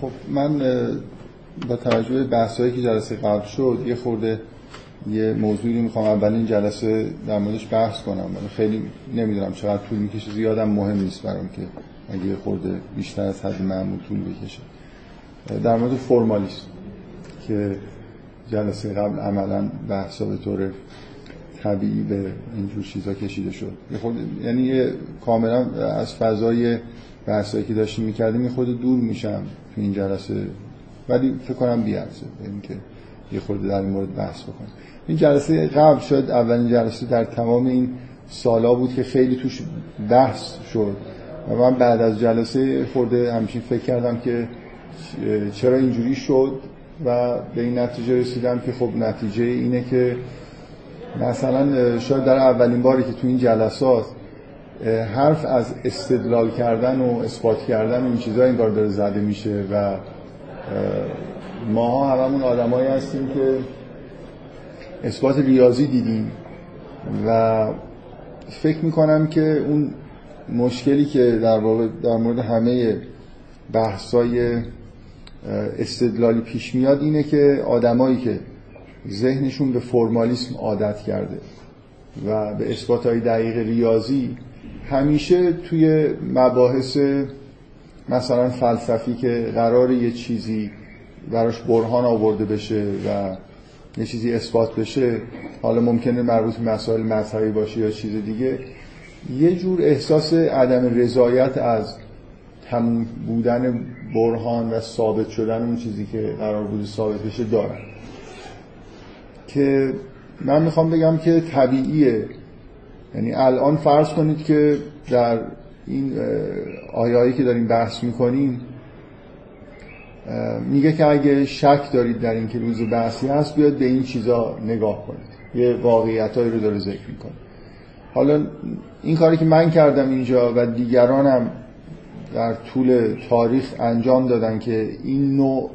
خب من با توجه به بحثایی که جلسه قبل شد یه خورده یه موضوعی می‌خوام اولین جلسه در موردش بحث کنم. ولی خیلی نمی‌دونم چقدر طول می‌کشه زیادم مهم نیست برام که اگه خورده بیشتر از حد معمول طول بکشه. در مورد فرمالیسم که جلسه قبل عملا بحثا به طور طبیعی به اینجور چیزا کشیده شد. خود یعنی کاملا از فضای بحثایی که داشتیم می‌کردیم یه خود دور میشم تو این جلسه. ولی فکر کنم بیارزه اینکه یه خورده در این مورد بحث بکنیم. این جلسه قبل شد. اولین جلسه در تمام این سالا بود که خیلی توش بحث شد. و من بعد از جلسه خورده همچین فکر کردم که چرا اینجوری شد؟ و به این نتیجه رسیدم که خب نتیجه اینه که مثلا شاید در اولین باری که تو این جلسات حرف از استدلال کردن و اثبات کردن و این چیزا داره زده میشه و ماها هممون آدمایی هستیم که اثبات ریاضی دیدیم و فکر می‌کنم که اون مشکلی که در در مورد همه بحثای استدلالی پیش میاد اینه که آدمایی که ذهنشون به فرمالیسم عادت کرده و به اثبات های دقیق ریاضی همیشه توی مباحث مثلا فلسفی که قرار یه چیزی براش برهان آورده بشه و یه چیزی اثبات بشه حالا ممکنه مربوط به مسائل مذهبی باشه یا چیز دیگه یه جور احساس عدم رضایت از تموم بودن برهان و ثابت شدن اون چیزی که قرار بوده ثابت بشه دارن. که من می‌خوام بگم که طبیعیه. یعنی الان فرض کنید که در این آیایی که داریم بحث می‌کنیم میگه که اگه شک دارید در اینکه روز بحثی هست بیاد به این چیزا نگاه کنید. یه واقعیتایی رو داره ذکر می‌کنه. حالا این کاری که من کردم اینجا و دیگرانم در طول تاریخ انجام دادن که این نوع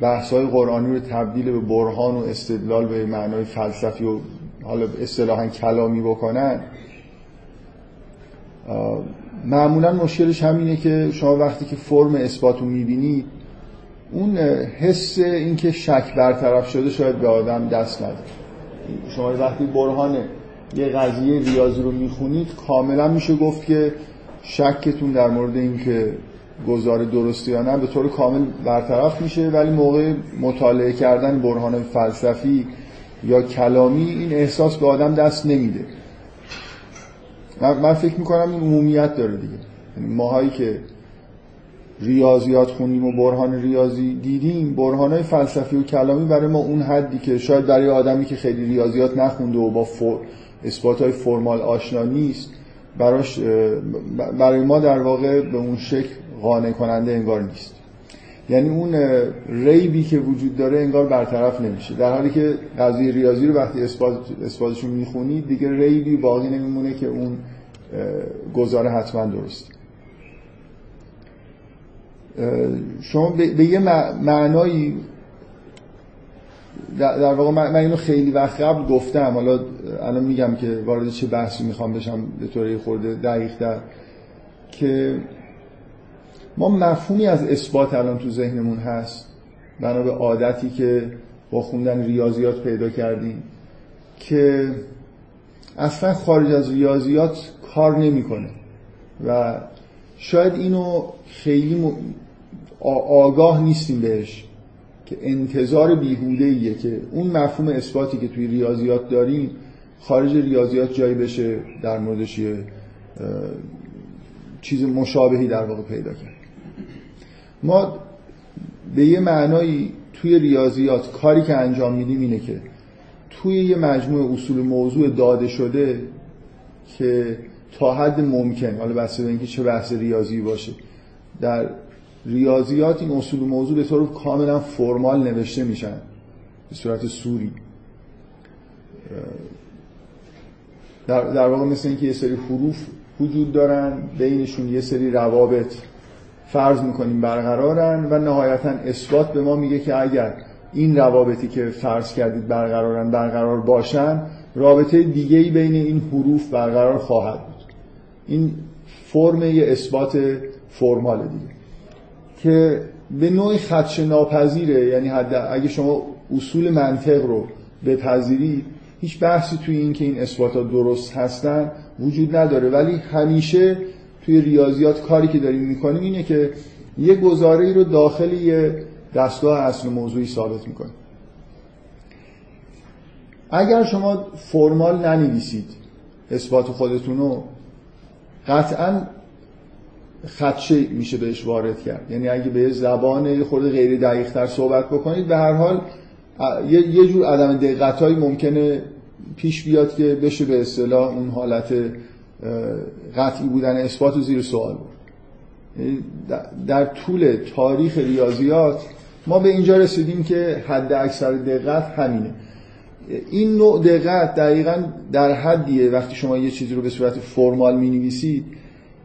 بحث‌های قرآنی رو تبدیل به برهان و استدلال به معنای فلسفی و حالا اصطلاحا کلامی بکنن معمولا مشکلش همینه که شما وقتی که فرم اثبات رو می‌بینید اون حس اینکه شک برطرف شده شاید به آدم دست نده. شما وقتی برهان یه قضیه ریاضی رو می‌خونید کاملا میشه گفت که شکتون در مورد اینکه گزار درستی یا نه به طور کامل برطرف میشه ولی موقع مطالعه کردن برهان فلسفی یا کلامی این احساس به آدم دست نمیده. من فکر می‌کنم این عمومیت داره دیگه. یعنی ماهایی که ریاضیات خونیم و برهان ریاضی دیدیم برهانهای فلسفی و کلامی برای ما اون حدی که شاید برای آدمی که خیلی ریاضیات نخونده و با اثبات های فرمال آشنا نیست براش برای ما در واقع به اون شکل قانع کننده انگار نیست. یعنی اون ریبی که وجود داره انگار برطرف نمیشه. در حالی که قضیه ریاضی رو وقتی اثبات اثباتشون می‌خونید دیگه ریبی باقی نمیمونه که اون گزاره حتما درست. شما به یه معنایی در واقع من اینو خیلی وقت قبل گفتم. حالا الان میگم که وارد چه بحثی می‌خوام بشم به طور خورده دقیق در که ما مفهومی از اثبات الان تو ذهنمون هست. بنا به عادتی که با خوندن ریاضیات پیدا کردیم. که اصلا خارج از ریاضیات کار نمی‌کنه. و شاید اینو خیلی آگاه نیستیم بهش. که انتظار بیهوده ایه که اون مفهوم اثباتی که توی ریاضیات داریم خارج ریاضیات جایی بشه در موردش یه چیز مشابهی در واقع پیدا کرد. ما به یه معنایی توی ریاضیات کاری که انجام میدیم اینه که توی یه مجموعه اصول موضوع داده شده که تا حد ممکن حالا بسته اینکه چه بحث ریاضی باشه در ریاضیات این اصول موضوع به طور کاملا فرمال نوشته میشن. به صورت سوری. در, در واقع مثل اینکه یه سری حروف وجود دارن بینشون یه سری روابط فرض می‌کنیم برقرارن و نهایتا اثبات به ما میگه که اگر این روابطی که فرض کردید برقرارن برقرار باشن رابطه دیگه ای بین این حروف برقرار خواهد بود. این فرم یه اثبات فرمال دیگه. که به نوعی خدش ناپذیره یعنی حد اگه شما اصول منطق رو بپذیرید هیچ بحثی توی این که این اثباتات درست هستن وجود نداره. ولی همیشه توی ریاضیات کاری که داریم می‌کنیم اینه که یه گزاره رو داخل یه دستگاه اصل موضوعی ثابت می‌کنیم. اگر شما فرمال ننویسید اثبات خودتون رو قطعا خدشه میشه بهش وارد کرد. یعنی اگه به زبان خود غیر دقیق تر صحبت بکنید به هر حال یه جور عدم دقت ممکنه پیش بیاد که بشه به اصطلاح اون حالت قطعی بودن اثبات و زیر سوال بود. یعنی در طول تاریخ ریاضیات ما به اینجا رسیدیم که حد اکثر دقت همینه. این نوع دقت دقیقا در حدیه. وقتی شما یه چیزی رو به صورت فرمال می نویسید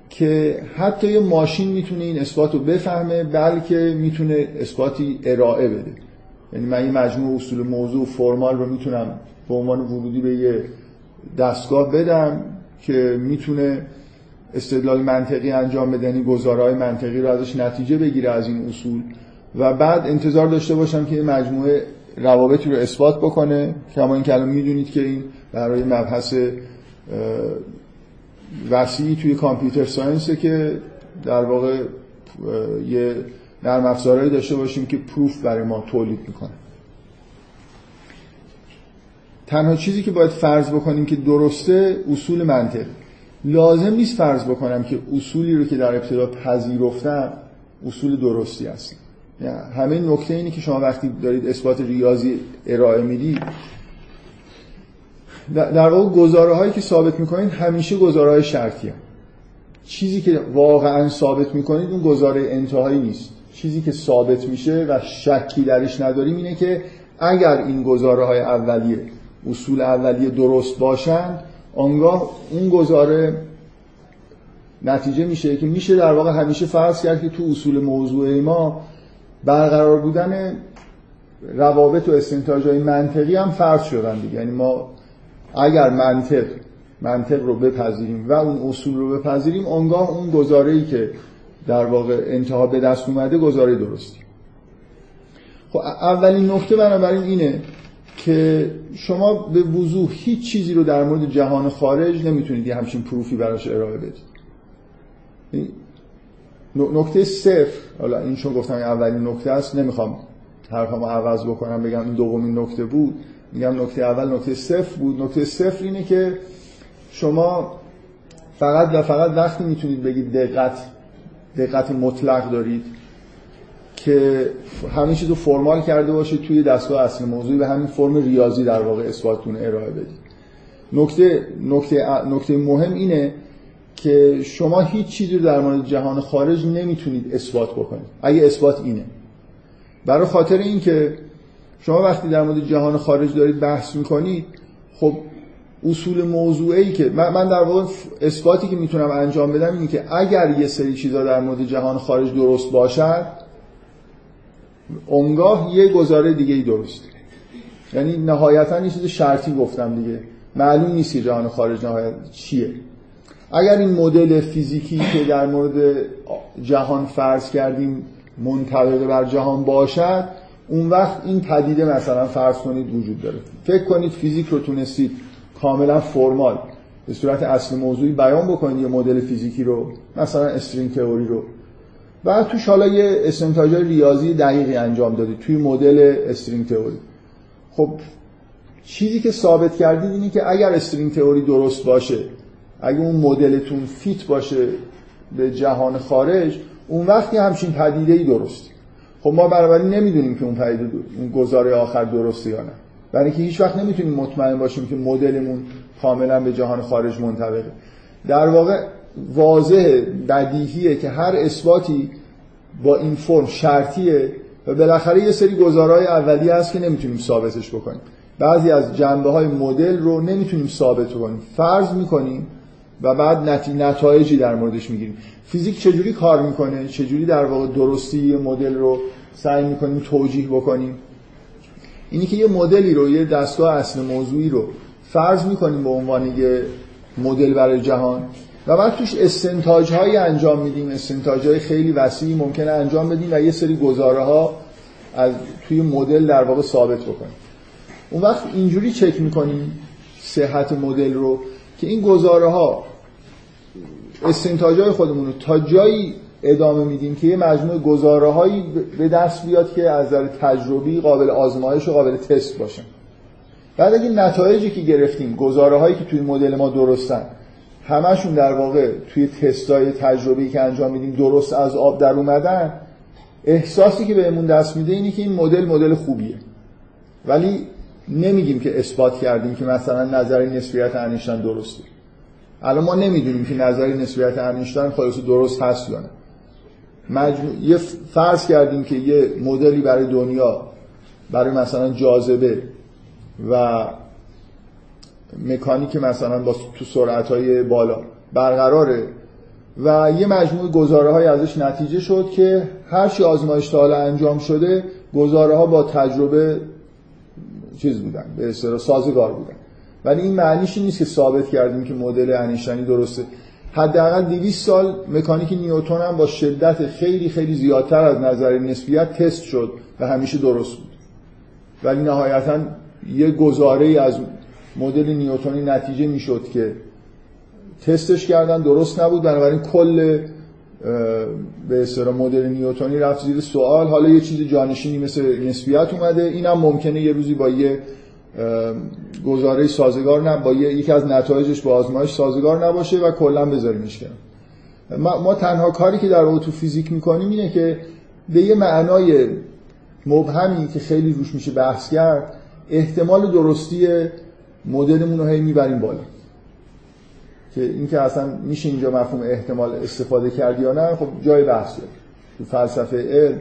که حتی یه ماشین می‌تونه این اثبات رو بفهمه بلکه می‌تونه اثباتی ارائه بده. یعنی من این مجموع اصول موضوع فرمال رو می‌تونم به عنوان ورودی به یه دستگاه بدم که می‌تونه استدلال منطقی انجام بده یعنی گزارهای منطقی رو ازش نتیجه بگیره از این اصول. و بعد انتظار داشته باشم که این مجموعه روابطی رو اثبات بکنه. که این الان می‌دونید که این برای مبحث وسیعی توی کامپیوتر ساینسه که در واقع یه نرم افزارهایی داشته باشیم که پروف برای ما تولید می‌کنه. تنها چیزی که باید فرض بکنیم که درسته اصول منطق. لازم نیست فرض بکنم که اصولی رو که در ابتدا پذیرفتم اصول درستی هست یعنی همه نکته اینی که شما وقتی دارید اثبات ریاضی ارائه می‌دید در واقع گزاره هایی که ثابت می‌کنید همیشه گزاره های شرطی هم. چیزی که واقعا ثابت می‌کنید اون گزاره انتهایی نیست چیزی که ثابت میشه و شکی درش نداریم اینه که اگر این گزاره های اولیه اصول اولیه درست باشند آنگاه اون گزاره نتیجه میشه که میشه در واقع همیشه فرض کرد که تو اصول موضوع ما برقرار بودن روابط و استنتاج های منطقی هم فرض شدن دیگه یعنی ما اگر منطق منطق رو بپذیریم و اون اصول رو بپذیریم آنگاه اون گزاره ای که در واقع انتها به دست اومده گزاره درستی خب اولین نکته بنابراین اینه که شما به وضوح هیچ چیزی رو در مورد جهان خارج نمی‌تونید یه همچین پروفی براش ارائه بدید. نکته صفر حالا این چون گفتم اولین نکته است نمی‌خوام حرفمو عوض بکنم بگم این دومین نکته بود. میگم نکته اول نکته صفر بود. نکته صفر اینه که شما فقط و فقط وقتی می‌تونید بگید دقت دقت مطلق دارید که همین چیز رو فرمال کرده باشید توی دستگاه اصل موضوعی به همین فرم ریاضی در واقع اثباتتون ارائه بدید. نکته نکته نکته مهم اینه که شما هیچ چیزی رو در مورد جهان خارج نمی‌تونید اثبات بکنید. اگه اثبات اینه. برای خاطر اینکه شما وقتی در مورد جهان خارج دارید بحث می‌کنید خب اصول موضوعی که من در واقع اثباتی که می‌تونم انجام بدم اینه که اگر یه سری چیزا در مورد جهان خارج درست باشد اونگاه یه گزاره دیگه ای درست. یعنی نهایتا یه چیز شرطی گفتم دیگه. معلوم نیست که جهان خارج نهایت چیه. اگر این مدل فیزیکی که در مورد جهان فرض کردیم منطبق بر جهان باشد اون وقت این پدیده مثلا فرض کنید وجود داره. فکر کنید فیزیک رو تونستید کاملا فرمال به صورت اصل موضوعی بیان بکنید یه مدل فیزیکی رو مثلا استرینگ تئوری رو. بعد توش حالا یه استنتاج ریاضی دقیقی انجام دادید توی مدل استرینگ تئوری. خب چیزی که ثابت کردید اینه که اگر استرینگ تئوری درست باشه اگه اون مدلتون فیت باشه به جهان خارج اون وقتی همچین پدیده ای درست خب ما بنابراین نمی‌دونیم که اون پدیده اون گزاره آخر درسته یا نه. برای اینکه هیچ وقت نمی‌تونیم مطمئن باشیم که مدلمون کاملا به جهان خارج منطبقه. در واقع واضح بدیهیه که هر اثباتی با این فرم شرطیه و بالاخره یه سری گزارهای اولیه هست که نمی‌تونیم ثابتش بکنیم. بعضی از جنبه های مدل رو نمی‌تونیم ثابت کنیم فرض می‌کنیم و بعد نتایجی در موردش می‌گیریم. فیزیک چجوری کار می‌کنه؟ چجوری در واقع درستی مدل رو سعی می‌کنیم توجیه بکنیم؟ اینی که یه مدلی رو یه دستگاه اصل موضوعی رو فرض می‌کنیم به عنوان یه مدل برای جهان و بعد توش استنتاج هایی انجام میدیم. استنتاج های خیلی وسیعی ممکنه انجام بدیم و یه سری گزاره ها از توی مدل در واقع ثابت بکنیم. اون وقت اینجوری چک می‌کنیم صحت مدل رو. که این گزاره ها استنتاج های خودمون رو تا جایی ادامه میدیم که یه مجموعه گزاره هایی به دست بیاد که از نظر تجربی قابل آزمایش و قابل تست باشن بعد اگه نتایجی که گرفتیم گزاره هایی که توی مدل ما درستن همشون در واقع توی تستای تجربی که انجام میدیم درست از آب در اومدن احساسی که بهمون دست میده اینه که این مدل مدل خوبیه. ولی نمیگیم که اثبات کردیم که مثلا نظر نسبیت انیشتین درسته. الان ما نمی‌دونیم که نظری نسبیت انیشتین خلاص درست هست یا نه. مجموع... یه فرض کردیم که یه مدلی برای دنیا برای مثلا جاذبه و مکانیک مثلا با تو سرعت های بالا برقراره و یه مجموعه گزاره های ازش نتیجه شد که هر چی آزمایش تا انجام شده گزاره ها با تجربه چیز بودن به اصطلاح سازگار بودن. ولی این معنیش نیست که ثابت کردیم که مدل انیشتینی درسته. حداقل 200 سال مکانیک نیوتن هم با شدت خیلی خیلی زیادتر از نظر نسبیت تست شد و همیشه درست بود. ولی نهایتا یه گزاره از مدل نیوتنی نتیجه می‌شد که تستش کردن درست نبود. بنابراین کل به اصطلاح مدل نیوتنی رفت زیر سوال. حالا یه چیز جانشینی مثل نسبیت اومده. اینم ممکنه یه روزی با یه گزاره سازگار نه با یکی از نتایجش با آزمایش سازگار نباشه و کلا بذاریمش کنار. ما, ما تنها کاری که در واقع تو فیزیک می‌کنیم اینه که به یه معنای مبهمی که خیلی روش میشه بحث کرد احتمال درستی مدلمون رو هی می‌بریم بالا. که اینکه اصلا میشه اینجا مفهوم احتمال استفاده کردی یا نه خب جای بحث داره تو فلسفه علم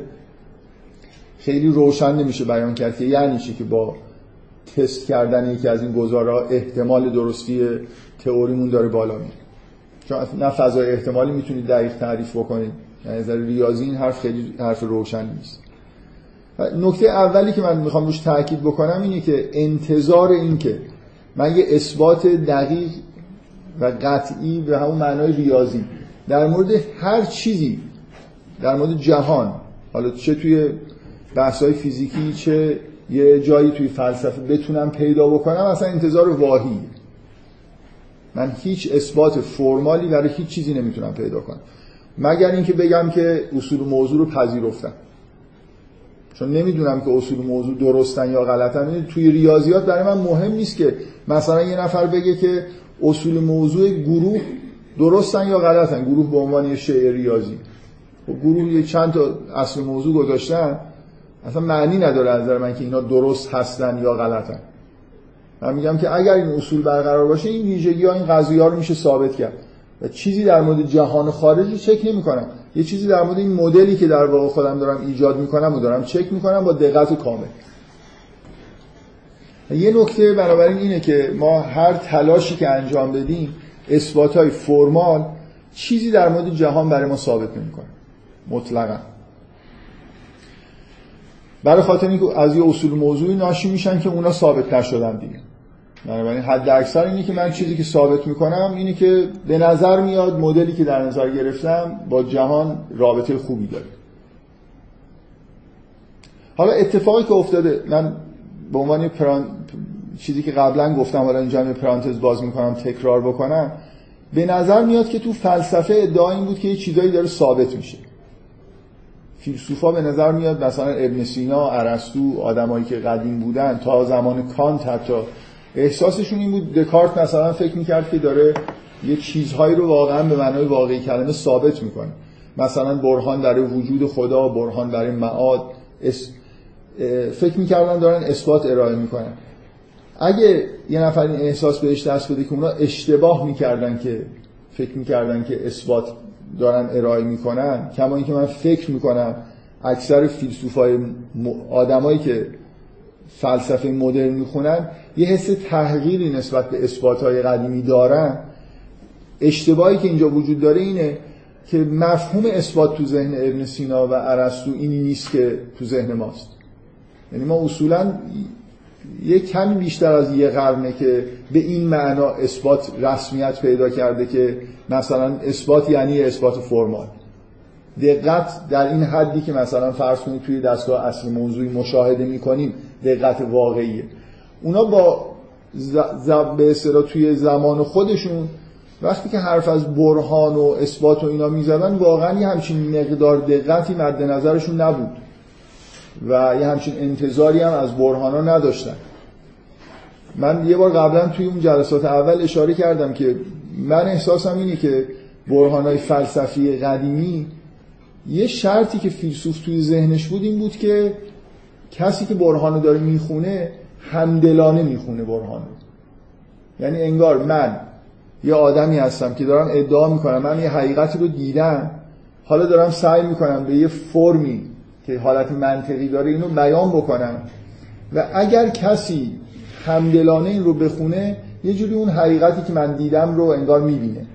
خیلی روشن نمیشه بیان کرد که یعنی چی که با تست کردن یکی از این گزارا احتمال درستی تئوریمون داره بالا میره. چون نه فضای احتمالی می‌تونید دقیق تعریف بکنید یعنی از ریاضی این حرف خیلی حرف روشن نیست. نکته اولی که من می‌خوام روش تاکید بکنم اینه که انتظار این که من یه اثبات دقیق و قطعی به همون معنای ریاضی. در مورد هر چیزی در مورد جهان حالا چه توی بحث‌های فیزیکی چه یه جایی توی فلسفه بتونم پیدا بکنم اصلا انتظار واهی. من هیچ اثبات فرمالی برای هیچ چیزی نمی‌تونم پیدا کنم. مگر اینکه بگم که اصول موضوع رو پذیرفتم. چون نمی‌دونم که اصول موضوع درستن یا غلطن. توی ریاضیات برای من مهم نیست که مثلا یه نفر بگه که اصول موضوع گروه درستن یا غلطن؟ گروه به عنوان یه شیء ریاضی. و خب گروه یه چند تا اصل موضوع گذاشتن. اصلا معنی نداره از نظر من که اینا درست هستن یا غلطن. من میگم که اگر این اصول برقرار باشه این ویژگی ها این قضیه ها رو میشه ثابت کرد. و چیزی در مورد جهان خارجی چک نمی‌کنم. یه چیزی در مورد این مدلی که در واقع خودم دارم ایجاد می‌کنم و دارم چک می‌کنم با دقت کامل. یه نکته بنابراین اینه که ما هر تلاشی که انجام بدیم اثبات های فرمال چیزی در مورد جهان برای ما ثابت نمی‌کنه. مطلقا. برای خاطر اینکه از یه اصول موضوعی ناشی میشن که اونا ثابت نشدن دیگه. بنابراین حد اکثر اینه که من چیزی که ثابت می‌کنم اینه که به نظر میاد مدلی که در نظر گرفتم با جهان رابطه خوبی داره. حالا اتفاقی که افتاده من به عنوان پران... چیزی که قبلا گفتم حالا اینجا می پرانتز باز می‌کنم تکرار بکنم به نظر میاد که تو فلسفه ادعا این بود که یه چیزایی داره ثابت میشه. فیلسوفا به نظر میاد مثلا ابن سینا ارسطو آدمایی که قدیم بودن تا زمان کانت حتی احساسشون این بود. دکارت مثلا فکر می‌کرد که داره یه چیزهایی رو واقعا به معنای واقعی کلمه ثابت می‌کنه. مثلا برهان در وجود خدا برهان برای معاد فکر می‌کردن دارن اثبات ارائه می‌کنن. اگه یه نفر این احساس بهش دست بده که اونا اشتباه می‌کردن که فکر می‌کردن که اثبات دارن ارائه می‌کنن کما اینکه من فکر می‌کنم اکثر فیلسوفای آدمایی که فلسفه مدرن می‌خونن یه حس تحقیری نسبت به اثباتهای قدیمی دارن. اشتباهی که اینجا وجود داره اینه که مفهوم اثبات تو ذهن ابن سینا و ارسطو اینی نیست که تو ذهن ماست. یعنی ما اصولا یه کمی بیشتر از یه قرنه که به این معنا اثبات رسمیت پیدا کرده که مثلا اثبات یعنی اثبات فرمال دقت در این حدی که مثلا فرض کنید توی دستگاه اصلی موضوعی مشاهده می‌کنیم دقت واقعیه. اونا با به اصطلاح توی زمان خودشون وقتی که حرف از برهان و اثبات و اینا می‌زدن واقعا یه همچین مقدار دقتی مد نظرشون نبود. و یه همچین انتظاری هم از برهان ها نداشتن. من یه بار قبلا توی اون جلسات اول اشاره کردم که من احساسم اینه که برهان های فلسفی قدیمی یه شرطی که فیلسوف توی ذهنش بود این بود که کسی که برهانو داره می‌خونه همدلانه می‌خونه برهانو. یعنی انگار من یه آدمی هستم که دارم ادعا می‌کنم من یه حقیقتی رو دیدم حالا دارم سعی می‌کنم به یه فرمی که حالت منطقی داره اینو بیان بکنم و اگر کسی همدلانه این رو بخونه یه جوری اون حقیقتی که من دیدم رو انگار می‌بینه.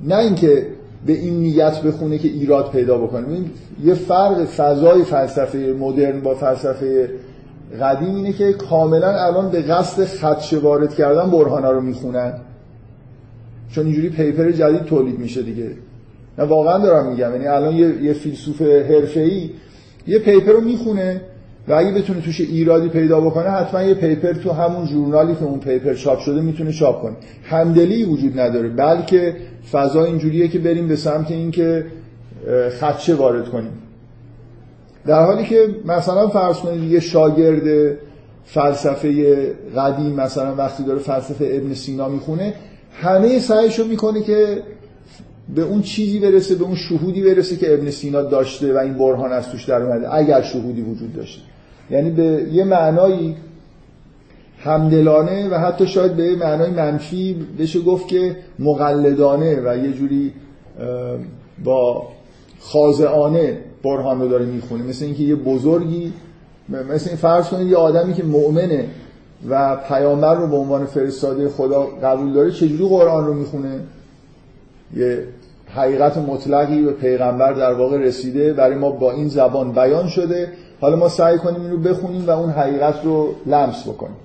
نه اینکه به این نیت بخونه که ایراد پیدا بکنه. یه فرق فضای فلسفه مدرن با فلسفه قدیم اینه که کاملا الان به قصد خدشه وارد کردن برهانا رو می‌خونن. چون اینجوری پیپر جدید تولید میشه دیگه. نه واقعا دارم میگم. یعنی الان یه, یه فیلسوف حرفه‌ای یه پیپر رو می‌خونه و اگه بتونه توش ایرادی پیدا بکنه حتما یه پیپر تو همون ژورنالی که اون پیپر چاپ شده می‌تونه چاپ کنه. همدلی وجود نداره بلکه فضا اینجوریه که بریم به سمت اینکه خدشه وارد کنیم. در حالی که مثلا فرض کنید یه شاگرد فلسفه قدیم مثلا وقتی داره فلسفه ابن سینا می‌خونه همه سعیشو می‌کنه که به اون چیزی برسه به اون شهودی برسه که ابن سینا داشته و این برهان از توش در اومده اگر شهودی وجود داشته. یعنی به یه معنایی همدلانه و حتی شاید به یه معنای منفی بشه گفت که مقلدانه و یه جوری با خاضعانه برهان رو داره می‌خونه. مثل اینکه یه بزرگی مثل این فرض کنید یه آدمی که مؤمنه و پیامبر رو به عنوان فرستاده خدا قبول داره چجوری قرآن رو می‌خونه؟ یه حقیقت مطلقی به پیغمبر در واقع رسیده. برای ما با این زبان بیان شده. حالا ما سعی کنیم این رو بخونیم و اون حقیقت رو لمس بکنیم.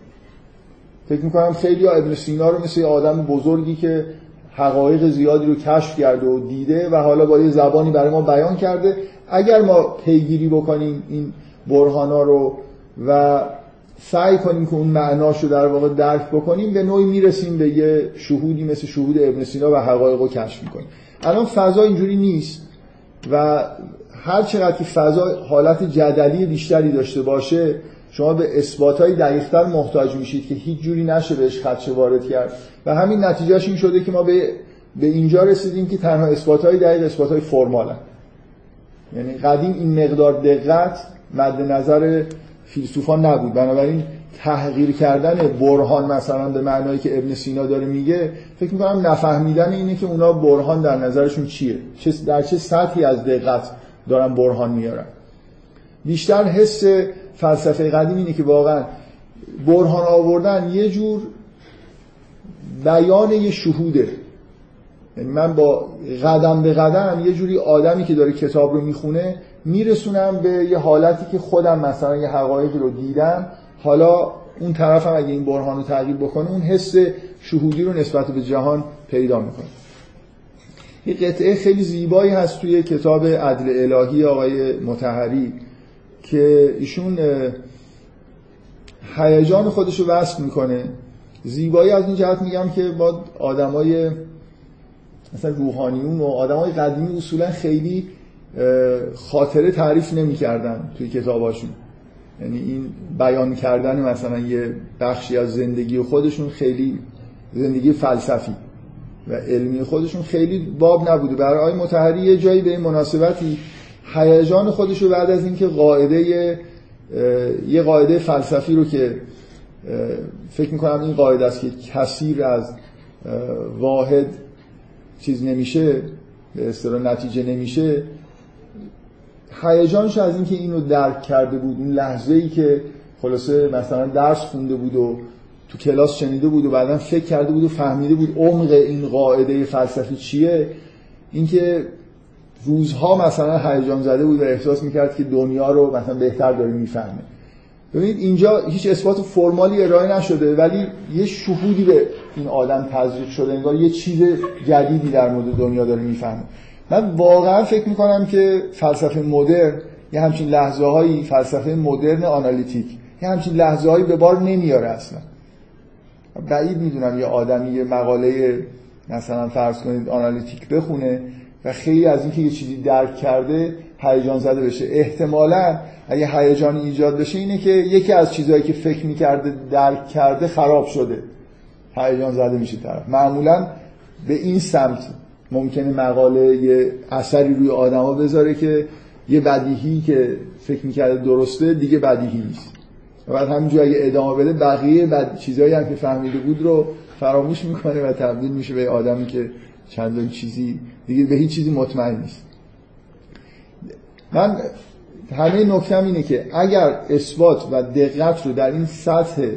فکر می‌کنم خیلی ها ابن سینا رو مثل آدم بزرگی که حقایق زیادی رو کشف کرده و دیده و حالا با یه زبانی برای ما بیان کرده. اگر ما پیگیری بکنیم این برهانا رو و سعی کنیم که اون معناش رو در واقع درک بکنیم به نوعی می‌رسیم به یه شهودی مثل شهود ابن سینا و حقایق رو کشف می‌کنیم. الان فضا اینجوری نیست و هر چقدر که فضا حالت جدلی بیشتری داشته باشه شما به اثبات های دقیقتر محتاج میشید که هیچ جوری نشه بهش خدشه وارد کرد. و همین نتیجهش این شده که ما به, به اینجا رسیدیم که تنها اثبات های دقیق اثبات های فرمال یعنی قدیم این مقدار دقت مد نظر فیلسوفان نبود. بنابراین تحقیر کردن برهان مثلا به معنایی که ابن سینا داره میگه فکر می‌کنم نفهمیدن اینه که اونا برهان در نظرشون چیه. در چه سطحی از دقت دارن برهان میارن. بیشتر حس فلسفه قدیم اینه که واقعا برهان آوردن یه جور بیان یه شهوده. یعنی من با قدم به قدم یه جوری آدمی که داره کتاب رو می‌خونه میرسونم به یه حالتی که خودم مثلا یه حقایقی رو دیدم حالا اون طرف هم اگه این برهان رو تغییر بکنه اون حس شهودی رو نسبت به جهان پیدا می‌کنه. یه قطعه خیلی زیبایی هست توی کتاب عدل الهی آقای متحری که ایشون هیجان خودش رو وصف می‌کنه. زیبایی از این جهت میگم که با آدمای مثلا روحانیون و آدمای قدیمی اصولا خیلی خاطره تعریف نمی‌کردن توی کتاباشون. یعنی این بیان کردن مثلا یه بخشی از زندگی خودشون خیلی زندگی فلسفی و علمی خودشون خیلی باب نبوده. برای آقای متحری یه جایی به این مناسبتی هیجان خودش رو بعد از اینکه قاعده یه قاعده فلسفی رو که فکر می‌کنم این قاعده است که کثیر از واحد چیز نمیشه به اصطلاح نتیجه نمیشه هیجانش از اینکه اینو درک کرده بود این لحظه ای که خلاصه مثلا درس خونده بود و تو کلاس شنیده بود و بعدا فکر کرده بود و فهمیده بود عمق این قاعده فلسفی چیه اینکه روزها مثلا هیجان زده بود و احساس می‌کرد که دنیا رو مثلا بهتر داره می‌فهمه. ببینید اینجا هیچ اثبات فرمالی ارائه نشده ولی یه شهودی به این آدم تزریق شده انگار یه چیز جدیدی در مورد دنیا داره می‌فهمه. من واقعا فکر می‌کنم که فلسفه مدرن یه همچین لحظه هایی فلسفه مدرن آنالیتیک یه همچین لحظه هایی به بار نمیاره اصلا. بعید می‌دونم یه آدمی یه مقاله مثلا فرض کنید آنالیتیک بخونه و خیلی از اینکه یه چیزی درک کرده هیجان زده بشه. احتمالا اگه هیجانی ایجاد بشه اینه که یکی از چیزهایی که فکر می‌کرده درک کرده خراب شده. هیجان زده میشه طرف. معمولا به این سمت ممکنه مقاله یه اثری روی آدما بذاره که یه بدیهی که فکر می‌کرده درسته دیگه بدیهی نیست. و بعد همینجور اگه ادامه بده بقیه بعد چیزهایی هم که فهمیده بود رو فراموش می‌کنه و تبدیل میشه به آدمی که چندان چیزی دیگه به هیچ چیزی مطمئن نیست. من همه نکتم اینه که اگر اثبات و دقت رو در این سطح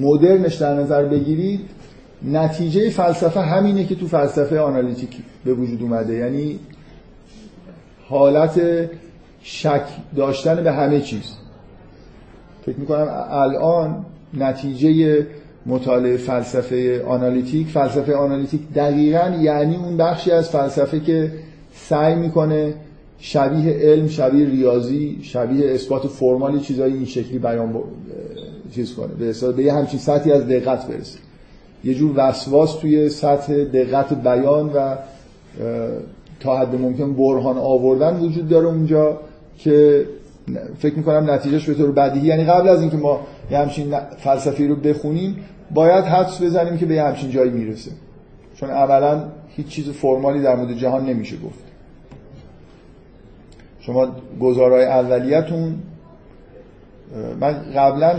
مدرنش در نظر بگیرید نتیجه فلسفه همینه که تو فلسفه analytic به وجود اومده. یعنی حالت شک داشتن به همه چیز. فکر می‌کنم الان نتیجه مطالعه فلسفه analytic فلسفه analytic دقیقا یعنی اون بخشی از فلسفه که سعی می‌کنه شبیه علم شبیه ریاضی شبیه اثبات formal ی چیزایی این شکلی بیان ب... چیز کنه به به یه همچین سطحی از دقت برسه. یه جور وسواس توی سطح دقت بیان و تا حد ممکن برهان آوردن وجود داره اونجا که فکر می‌کنم نتیجهش به طور بدیهی. یعنی قبل از اینکه ما یه همچین فلسفی رو بخونیم باید حدس بزنیم که به یه همچین جایی می‌رسه. چون اولا هیچ چیز فرمالی در مورد جهان نمیشه گفت. شما گزارای اولیتون من قبلا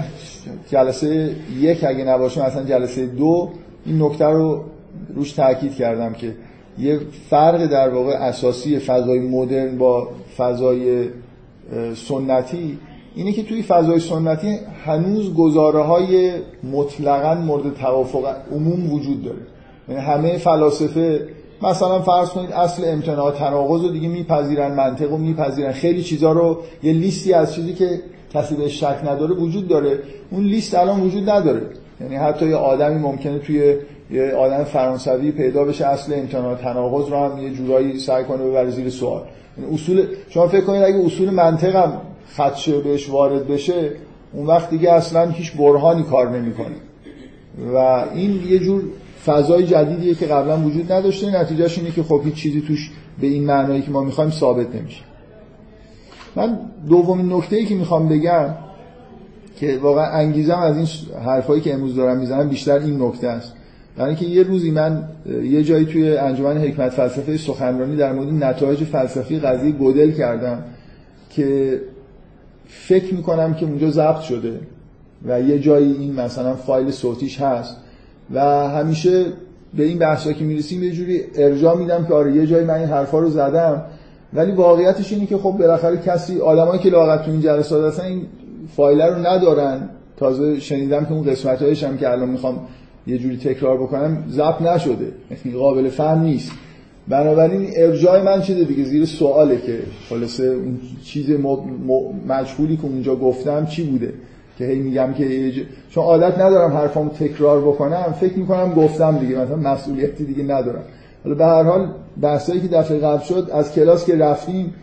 جلسه یک اگه نباشه مثلا جلسه دو این نکته رو روش تاکید کردم که یه فرق در واقع اساسی فضای مدرن با فضای سنتی اینه که توی فضای سنتی هنوز گزاره های مطلقا مورد توافق عموم وجود داره. یعنی همه فلاسفه مثلا فرض کنید اصل امتناع تناقض رو دیگه میپذیرن منطق رو میپذیرن خیلی چیزا رو یه لیستی از چیزی که کسی به شک نداره وجود داره. اون لیست الان وجود نداره. یعنی حتی یه آدمی ممکنه توی یه آدم فرانسوی پیدا بشه اصل امتناع تناقض رو هم یه جورایی سعی کنه ببره زیر سوال. یعنی اصول شما فکر کنید اگه اصول منطق هم خدشه بهش وارد بشه اون وقت دیگه اصلا هیچ برهانی کار نمی‌کنه. و این یه جور فضای جدیدیه که قبلا وجود نداشته. نتیجهش اینه که خب هیچ چیزی توش به این معنایی که ما می‌خوایم ثابت نمیشه. من دومین نکته ای که می‌خوام بگم که واقعا انگیزم از این حرفایی که امروز دارم می‌زنم بیشتر این نکته است. برای اینکه یه روزی من یه جایی توی انجمن حکمت فلسفه سخنرانی در مورد نتایج فلسفی قضیه گودل کردم که فکر می‌کنم که اونجا ضبط شده و یه جایی این مثلا فایل صوتیش هست و همیشه به این بحثا که می‌رسیم یه جوری ارجاع میدم که آره یه جایی من این حرفا رو زدم ولی واقعیتش اینه که خب بالاخره کسی آدمایی که لاغت تو این جلسات هستن این فایل رو ندارن. تازه شنیدم که اون قسمت هم که الان می‌خوام یه جوری تکرار بکنم ضبط نشده. یعنی قابل فهم نیست. بنابراین ارجاع من چیه دیگه؟ زیر سواله که خلاصه اون چیز مجهولی که اونجا گفتم چی بوده؟ که هی میگم که چون عادت ندارم حرفامو تکرار بکنم فکر می‌کنم گفتم دیگه مثلا مسئولیتی دیگه ندارم. حالا به هر حال بحثایی که دفعه قبل شد از کلاس که رفتیم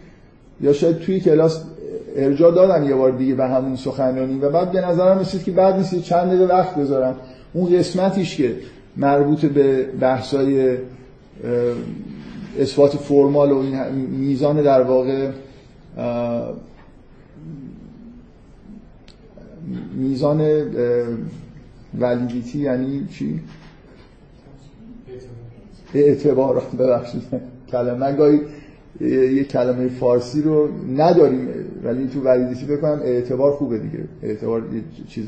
یا شاید توی کلاس ارجاع دادم یه بار دیگه به همون سخنرانی و بعد به نظرم رسید که بعد نیست چند دقیقه وقت بذارم اون قسمتیش که مربوط به بحثای اثبات فرمال و این میزان در واقع میزان ولیدیتی یعنی چی؟ اعتبار ببخشید. کلمه گاهی یه کلمه فارسی رو نداریم ولی تو ولیدیتی بکنم اعتبار خوبه دیگه. اعتبار یه چیز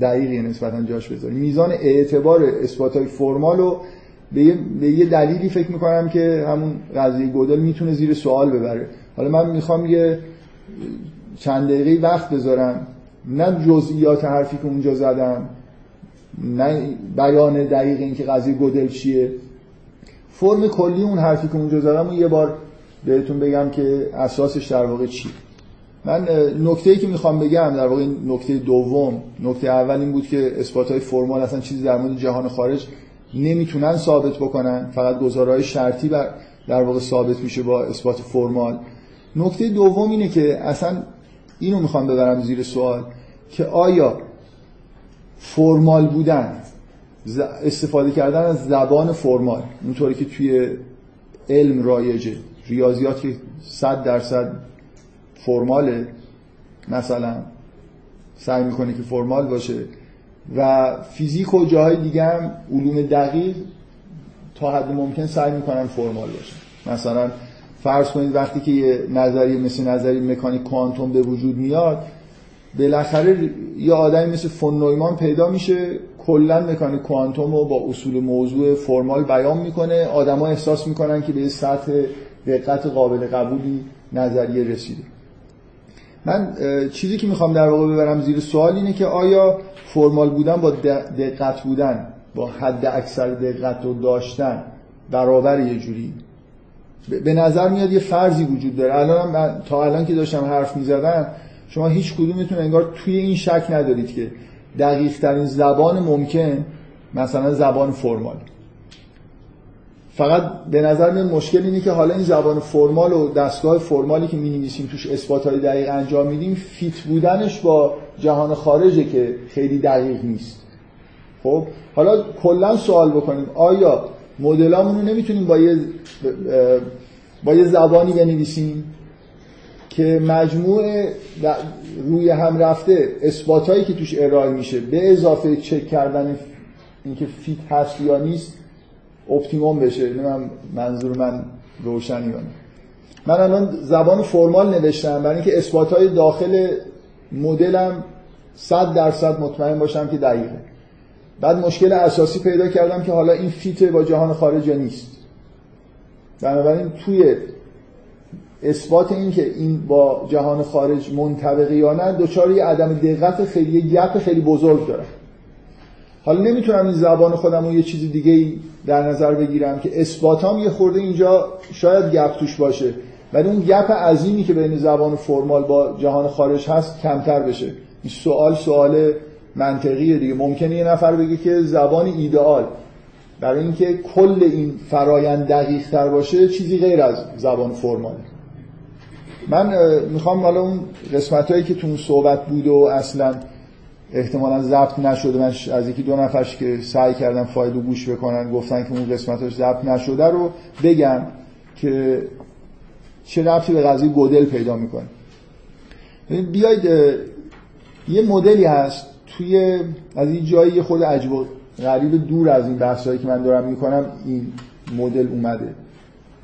دقیقی نسبتا جاش بذاریم. میزان اعتبار اثبات های فرمال رو به یه, به یه دلیلی فکر می‌کنم که همون قضیه گودل می‌تونه زیر سوال ببره. حالا من می‌خوام یه چند دقیقه وقت بذارم. نه جزئیات حرفی که اونجا زدم نه بیان دقیق این که قضیه گودل چیه. فرم کلی اون حرفی که اونجا زدم یه بار بهتون بگم که اساسش در واقع چی. من نکته که می‌خوام بگم در واقع نکته دوم نکته اول این بود که اثبات های فرمال اصلا چیزی در مورد جهان خارج نمی‌تونن ثابت بکنن. فقط گزارهای شرطی بر در واقع ثابت میشه با اثبات فرمال. نکته دوم اینه که اصلا اینو می‌خوام ببرم زیر سوال که آیا فرمال بودن استفاده کردن از زبان فرمال. اونطوری که توی علم رایجه. ریاضیات که صد درصد فرماله مثلا سعی می‌کنه که فرمال باشه. و فیزیک و جاهای دیگه هم علوم دقیق تا حد ممکن سعی می‌کنن فرمال باشه مثلا فرض کنید وقتی که یه نظریه مثل نظریه مکانیک کوانتوم به وجود میاد بالاخره یه آدمی مثل فون نویمان پیدا میشه کلا مکانیک کوانتوم رو با اصول موضوع فرمال بیان می‌کنه. آدما احساس می‌کنن که به سطح دقت قابل قبولی نظریه رسیده. من چیزی که می‌خوام در واقع ببرم زیر سوال اینه که آیا فرمال بودن با دقت بودن با حد اکثر دقت رو داشتن برابر یه جوری؟ به نظر میاد یه فرضی وجود داره. الان من تا الان که داشتم حرف می‌زدم شما هیچ کدومتون انگار توی این شک ندارید که دقیق ترین زبان ممکن مثلا زبان فرمال. فقط به نظر میاد مشکل اینه که حالا این زبان فرمال و دستگاه فرمالی که می‌نویسیم توش اثبات های دقیق انجام میدیم فیت بودنش با جهان خارجه که خیلی دقیق نیست. خب حالا کلا سوال بکنیم آیا مدلامون رو نمی‌تونیم با یه با یه زبانی بنویسیم؟ که مجموع روی هم رفته اثباتایی که توش ارائه میشه به اضافه چک کردن اینکه fit هست یا نیست optimum بشه. من منظور من روشنی بیانه. من الان زبان formal نوشتم. برای اینکه اثبات های داخل مدلم صد درصد مطمئن باشم که دقیقه. بعد مشکل اساسی پیدا کردم که حالا این fit با جهان خارج نیست. بنابراین توی اثبات این که این با جهان خارج منطبقه یا نه دچار یه عدم دقت خیلی gap خیلی بزرگ داره. حالا نمی‌تونم این زبان خودم رو یه چیز دیگه در نظر بگیرم که اثباتام یه خورده اینجا شاید گپ توش باشه ولی اون گپ عظیمی که بین زبان فرمال با جهان خارج هست کمتر بشه. این سوال سوال منطقیه دیگه. ممکنه یه نفر بگه که زبان ایدئال. برای اینکه کل این فرایند دقیق تر باشه چیزی غیر از زبان فرماله. من می‌خوام حالا اون قسمت هایی که تو صحبت بود و اصلا احتمالا ضبط نشده من از یکی دو نفرش که سعی کردم فایل گوش بکنن گفتن که اون قسمتش ضبط نشده رو بگم که چه ربطی به قضیه گودل پیدا می‌کنه. بیاید یه مدلی هست توی از این جایی خود عجب غریب دور از این بحثایی که من دارم می‌کنم این مدل اومده.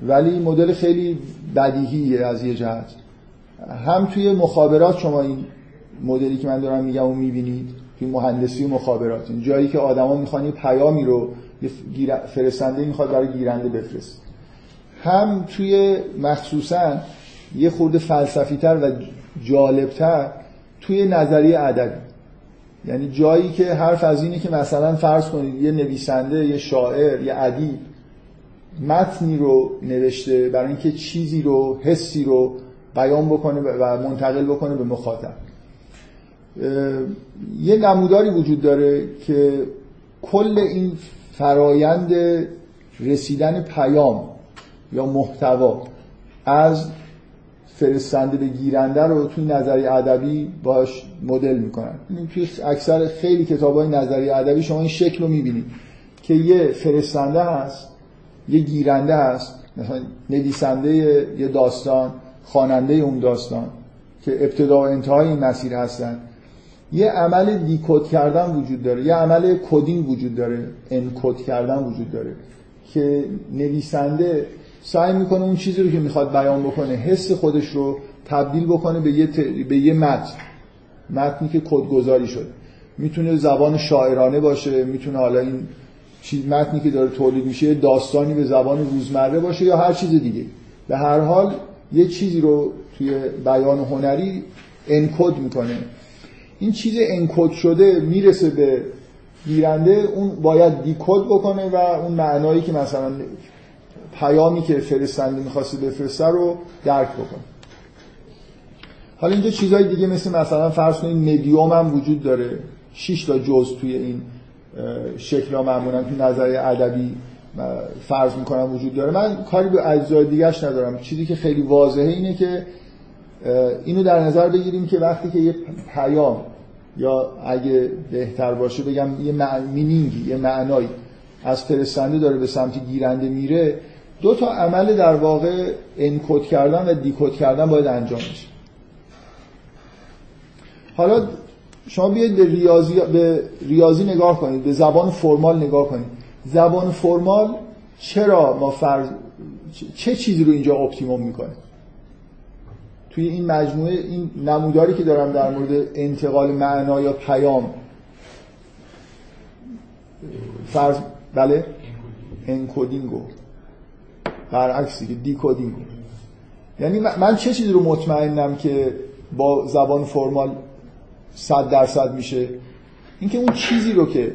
ولی مدل خیلی بدیهیه از یه جهت. هم توی مخابرات شما این مدلی که من دارم میگم و می‌بینید توی مهندسی و مخابرات این جایی که آدما می‌خوان یه پیامی رو فرستنده می‌خواد برای گیرنده بفرست هم توی مخصوصا یه خورده فلسفی تر و جالبتر توی نظریه ادبی. یعنی جایی که حرف از اینه که مثلا فرض کنید یه نویسنده یه شاعر یه ادیب متنی رو نوشته برای اینکه چیزی رو حسی رو بیان بکنه و منتقل بکنه به مخاطب. یه نموداری وجود داره که کل این فرایند رسیدن پیام یا محتوا از فرستنده به گیرنده رو توی نظری ادبی باش مدل می‌کنن. توی اکثر خیلی کتاب های نظری ادبی شما این شکل رو می‌بینید که یه فرستنده هست یه گیرنده هست مثلا نویسنده یه داستان خواننده اون داستان که ابتدا و انتهای این مسیر هستن. یه عمل دیکود کردن وجود داره یه عمل کدینگ وجود داره انکود کردن وجود داره که نویسنده سعی می‌کنه اون چیزی رو که می‌خواد بیان بکنه حس خودش رو تبدیل بکنه به یه, ت... به یه متن. متنی که کدگذاری شده. می‌تونه زبان شاعرانه باشه می‌تونه حالا این چیز متنی که داره تولید میشه داستانی به زبان روزمره باشه یا هر چیز دیگه. به هر حال یه چیزی رو توی بیان هنری انکد می‌کنه. این چیز انکد شده می‌رسه به گیرنده اون باید دیکود بکنه و اون معنایی که مثلا پیامی که فرستنده می‌خواسته بفرسته رو درک بکنه. حالا اینجا چیزهای دیگه مثل مثلا فرض کنید مدیوم هم وجود داره. 6 تا جز توی این. شکل ها معمولا توی نظریه ادبی فرض می‌کنم وجود داره. من کاری به اجزای دیگهش ندارم. چیزی که خیلی واضحه اینه که اینو در نظر بگیریم که وقتی که یه پیام یا اگه بهتر باشه بگم یه مینینگی یه معنایی از فرستنده داره به سمت گیرنده میره دو تا عمل در واقع انکود کردن و دیکود کردن باید انجام بشه. حالا شما بیاید به ریاضی, به ریاضی نگاه کنید به زبان formal نگاه کنید. زبان formal چرا ما فرض چه چیزی رو اینجا optimum می‌کنه؟ توی این مجموعه این نموداری که دارم در مورد انتقال معنا یا پیام. فرض بله؟ encoding و. برعکس دیگه decoding و. یعنی من چه چیزی رو مطمئنم که با زبان فرمال صد درصد میشه. اینکه اون چیزی رو که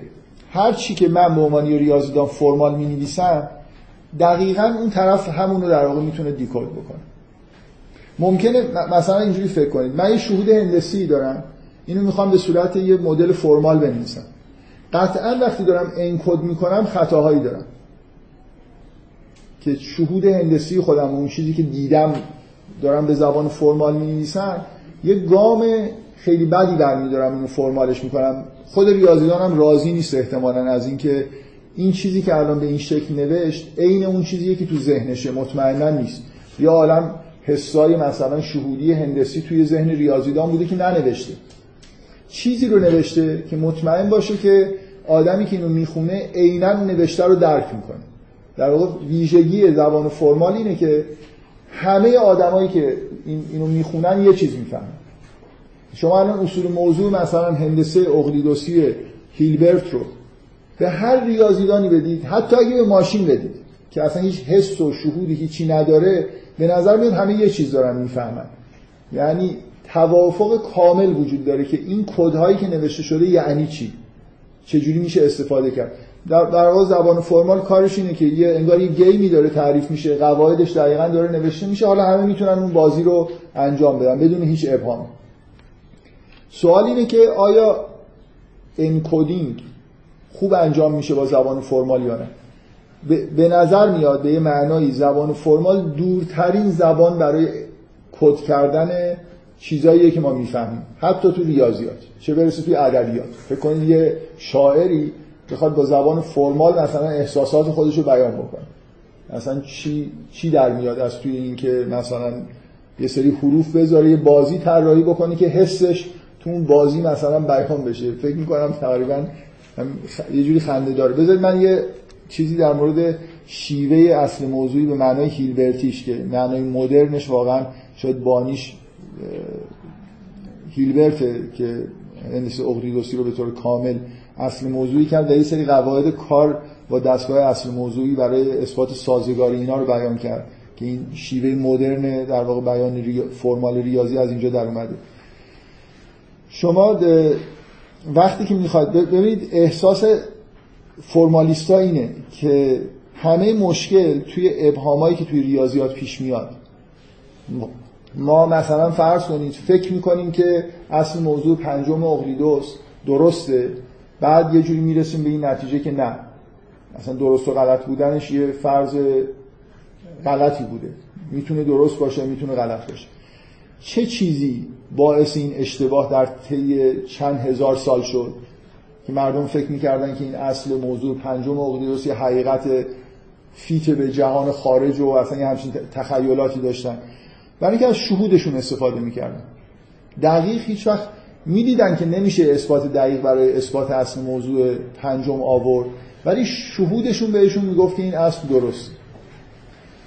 هر چی که من به عنوان ریاضیدان فرمال می نویسم دقیقا اون طرف همون رو در واقع می‌تونه دیکود بکنه. ممکنه مثلا اینجوری فکر کنید. من یه شهود هندسی دارم. اینو می‌خوام به صورت یه مدل فرمال بنویسم. قطعا وقتی دارم انکد می‌کنم خطاهایی دارم. که شهود هندسی خودم اون چیزی که دیدم دارم به زبان فرمال می یه گام خیلی بدی برمیدارم اینو فرمالش می‌کنم. خود ریاضیدانم راضی نیست احتمالا از اینکه این چیزی که الان به این شکل نوشت عین اون چیزیه که تو ذهنشه مطمئنا نیست. یا عالم حسای مثلا شهودی هندسی توی ذهن ریاضیدان بوده که ننوشته. چیزی رو نوشته که مطمئن باشه که آدمی که اینو می‌خونه عینا نوشته رو درک می‌کنه. در واقع ویژگی زبان فرمال اینه که همه آدمایی که این اینو می‌خونن یه چیز می‌فهمن. شما الان اصول موضوع مثلا هندسه اقلیدوسی هیلبرت رو به هر ریاضیدانی بدید حتی اگه به ماشین بدید که اصلا هیچ حس و شهودی هیچی نداره به نظر میاد همه یه چیز دارن می‌فهمن. یعنی توافق کامل وجود داره که این کدهایی که نوشته شده یعنی چی؟ چجوری میشه استفاده کرد؟ در واقع زبان فرمال کارش اینه که یه انگار یه گیمی داره تعریف میشه قواعدش دقیقا داره نوشته میشه حالا همه می‌تونن اون بازی رو انجام بدن بدون هیچ ابهام سوال اینه که آیا انکودینگ خوب انجام میشه با زبان فرمال یا نه؟ به نظر میاد به یه معنایی زبان فرمال دورترین زبان برای کد کردن چیزاییه که ما می‌فهمیم. حتی تو ریاضیات چه برسه توی ادبیات. فکر کنید یه شاعری بخواد با زبان فرمال مثلا احساسات خودش رو بیان بکنه. مثلا چی چی در میاد از توی این که مثلا یه سری حروف بذاره یه بازی طراحی بکنه که حسش تو اون بازی مثلا بیان بشه. فکر می‌کنم تقریبا یه جوری خنده داره. بذارید من یه چیزی در مورد شیوه اصل موضوعی به معنای هیلبرتیش که معنای مدرنش واقعا شاید بانیش هیلبرت که هندسه اقلیدوسی رو به طور کامل اصل موضوعی کرد. و یه سری قواعد کار با دستگاه اصل موضوعی برای اثبات سازگاری اینا رو بیان کرد که این شیوه مدرن در واقع بیان فرمال ریاضی از اینجا در اومده. شما وقتی که می‌خواد ببینید احساس فرمالیستا اینه که همه مشکل توی ابهامایی که توی ریاضیات پیش میاد. ما مثلا فرض کنید فکر می‌کنیم که اصل موضوع پنجم اقلیدوس درسته بعد یه جوری می‌رسیم به این نتیجه که نه. اصلا درست و غلط بودنش یه فرض غلطی بوده. می‌تونه درست باشه می‌تونه غلط باشه. چه چیزی باعث این اشتباه در طی چند هزار سال شد که مردم فکر می‌کردن که این اصل موضوع پنجم اقلیدوس یه حقیقت فیت به جهان خارج و اصلا یه همچین تخیلاتی داشتن. برای اینکه از شهودشون استفاده می‌کردن. دقیق هیچ وقت می‌دیدن که نمیشه اثبات دقیق برای اثبات اصل موضوع پنجم آورد. ولی شهودشون بهشون می‌گفت که این اصل درست.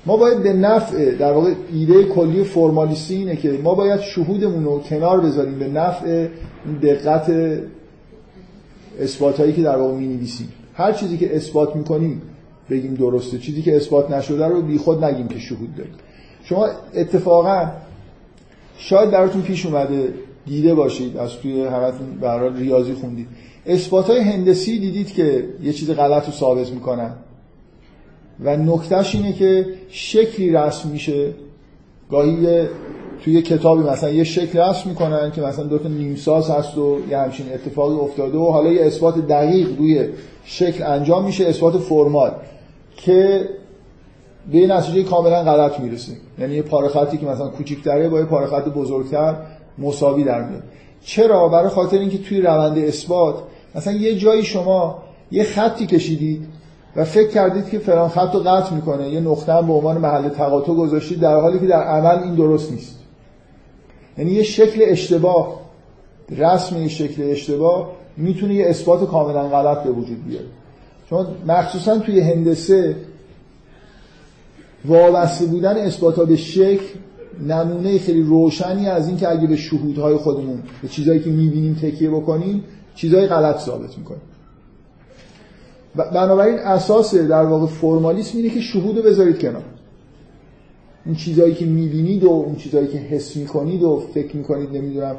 ما باید به نفع در واقع ایده کلی فرمالیستی اینه که ما باید شهودمون رو کنار بذاریم به نفع دقت اثبات هایی که در واقع می نویسیم هر چیزی که اثبات می‌کنیم بگیم درسته چیزی که اثبات نشده رو بی خود نگیم که شهود داریم. شما اتفاقا شاید براتون پیش اومده دیده باشید از توی همتون برای ریاضی خوندید. اثبات های هندسی دیدید که یه چیز غلط رو ثابت می‌کنن. و نکتهش اینه که شکلی رسم میشه. گاهی توی یه کتابی مثلا یه شکل رسم می‌کنن که مثلا دو تا نیمساز هست و یه همچین اتفاقی افتاده و حالا یه اثبات دقیق روی شکل انجام میشه اثبات فرمال که به نتیجه کاملا غلط می‌رسه. یعنی یه پاره که مثلا کوچیک‌تره با یه پاره خط بزرگتر مساوی در میاد. چرا؟ برای خاطر اینکه توی روند اثبات مثلا یه جایی شما یه خطی کشیدید و فکر کردید که فلان خط رو قطع می‌کنه. یه نقطه به عنوان محل تقاطع گذاشتید در حالی که در عمل این درست نیست. یعنی یه شکل اشتباه رسم یه شکل اشتباه می‌تونه یه اثبات کاملا غلط به وجود بیاره. چون مخصوصا توی هندسه وابسته بودن اثبات به شکل نمونه خیلی روشنی از این که اگه به شهودهای خودمون به چیزهایی که می‌بینیم تکیه بکنیم چیزهای غلط ثابت می‌کنیم بنابراین اساس در واقع فرمالیسم اینه که شهود بذارید کنار. اون چیزهایی که می‌بینید و اون چیزهایی که حس می‌کنید و فکر می‌کنید نمی‌دونم.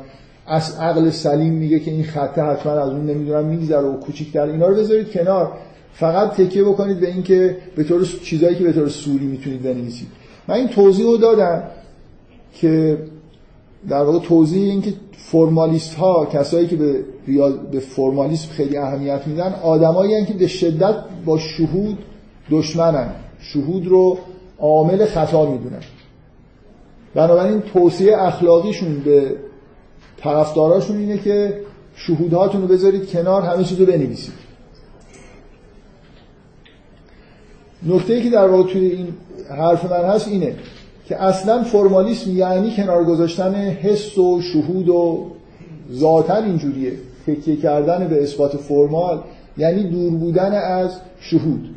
از عقل سلیم میگه که این خطه حتما از اون نمی‌دونم میگذره و کوچیک‌تر. اینا رو بذارید کنار. فقط تکیه بکنید به اینکه به طور چیزایی که به طور سوری می‌تونید بنویسید. من این توضیح دادم که در واقع توضیح این که فرمالیست ها کسایی که به به فرمالیسم خیلی اهمیت میدن آدمایی که به شدت با شهود دشمنن. شهود رو عامل خطا می‌دونن. بنابراین توصیه اخلاقیشون به طرفداراشون اینه که شهودهاتون رو بذارید کنار همه چیز رو بنویسید. نکته که در واقع توی این حرف من هست اینه. که اصلا فرمالیسم یعنی کنار گذاشتن حس و شهود و ذاتا اینجوریه. تکیه کردن به اثبات فرمال یعنی دور بودن از شهود.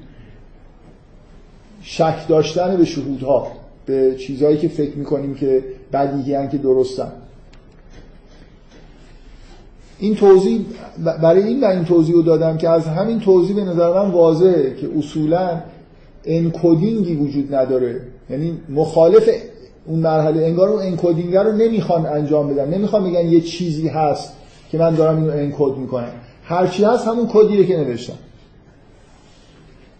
شک داشتن به شهودها به چیزهایی که فکر می‌کنیم که بدیهی که درستن. این توضیح برای این من این توضیح رو دادم که از همین توضیح به نظر من واضحه که اصولا انکودینگی وجود نداره. یعنی مخالف اون مرحله انگار اون انکودینگ رو نمی‌خوان انجام بدن. نمی‌خوان بگن یه چیزی هست که من دارم اینو انکود می‌کنم. هرچی هست همون کدیه که نوشتم.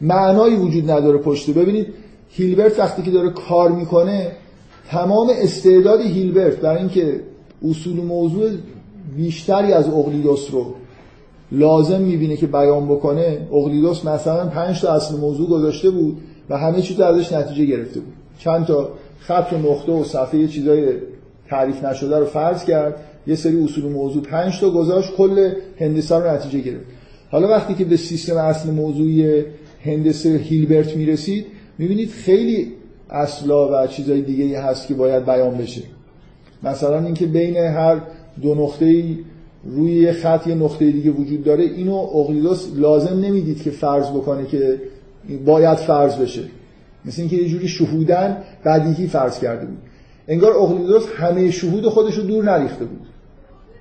معنایی وجود نداره پشته. ببینید هیلبرت وقتی که داره کار می‌کنه تمام استعداد هیلبرت برای اینکه اصول موضوع بیشتری از اقلیدوس رو لازم می‌بینه که بیان بکنه اقلیدوس مثلا پنج تا اصل موضوع گذاشته بود و همه چیز ازش نتیجه گرفته بود. چند تا خط و نقطه و صفحه چیزای تعریف نشده رو فرض کرد. یه سری اصول موضوع پنج تا گذاشت کل هندسه رو نتیجه گرفت. حالا وقتی که به سیستم اصل موضوعی هندسه هیلبرت می‌رسید می‌بینید خیلی اصلا و چیزای دیگه هست که باید بیان بشه. مثلا اینکه بین هر دو نقطه روی یه خط یه نقطه دیگه وجود داره اینو اقلیدوس لازم نمی‌دید که فرض بکنه که باید فرض بشه. مثل اینکه یه جوری شهودن بدیهی فرض کرده بود. انگار اقلیدوس همه شهود خودش رو دور نریخته بود.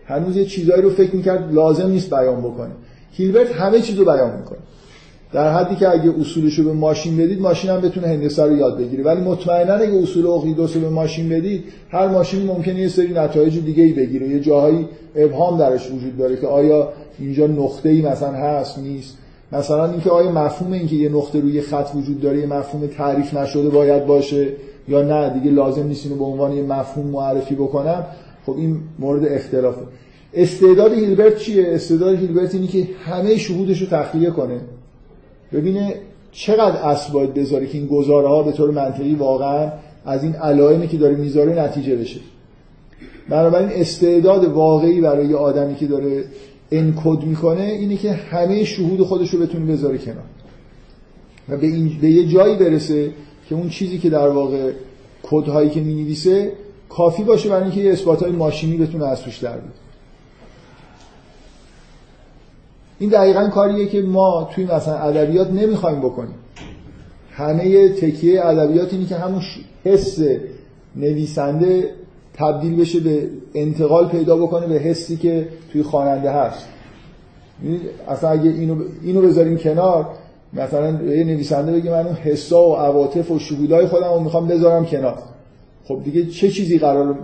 هنوز یه چیزایی رو فکر می‌کرد لازم نیست بیان بکنه. هیلبرت همه چیز رو بیان می‌کنه. در حدی که اگه اصولش رو به ماشین بدید ماشین هم بتونه هندسه رو یاد بگیره. ولی مطمئنا اگه اصول اقلیدوس رو به ماشین بدید هر ماشینی ممکنه یه سری نتایج دیگه ای بگیره. یه جاهایی ابهام درش وجود داره که آیا اینجا نقطه ای مثلا هست نیست. مثلا اینکه آیا مفهوم اینکه یه نقطه روی خط وجود داره یه مفهوم تعریف نشده باید باشه یا نه؟ دیگه لازم نیست اینو به عنوان یه مفهوم معرفی بکنم. خب این مورد اختلافه. استعداد هیلبرت چیه؟ استعداد هیلبرت اینه که همه شهودش رو تخلیه کنه. ببینه چقدر اصل باید بذاره که این گزاره ها به طور منطقی واقعا از این علائمی که داره می‌ذاره نتیجه بشه. بنابراین استعداد واقعی برای آدمی که داره انکد می‌کنه اینه که همه شهود خودش رو بتونه بذاره کنار. و به, این به یه جایی برسه که اون چیزی که در واقع کدهایی که می‌نویسه کافی باشه برای اینکه یه اثبات های ماشینی بتونه از توش در این دقیقا کاریه که ما توی مثلا ادبیات نمی‌خوایم بکنیم. همه تکیه ادبیات اینه که همون حس نویسنده تبدیل بشه به انتقال پیدا بکنه به حسی که توی خواننده هست. اصلا اگه اینو اینو بذاریم کنار مثلا یه نویسنده بگه من اون حسا و عواطف و شهودای خودم رو می‌خوام بذارم کنار. خب دیگه چه چیزی قرار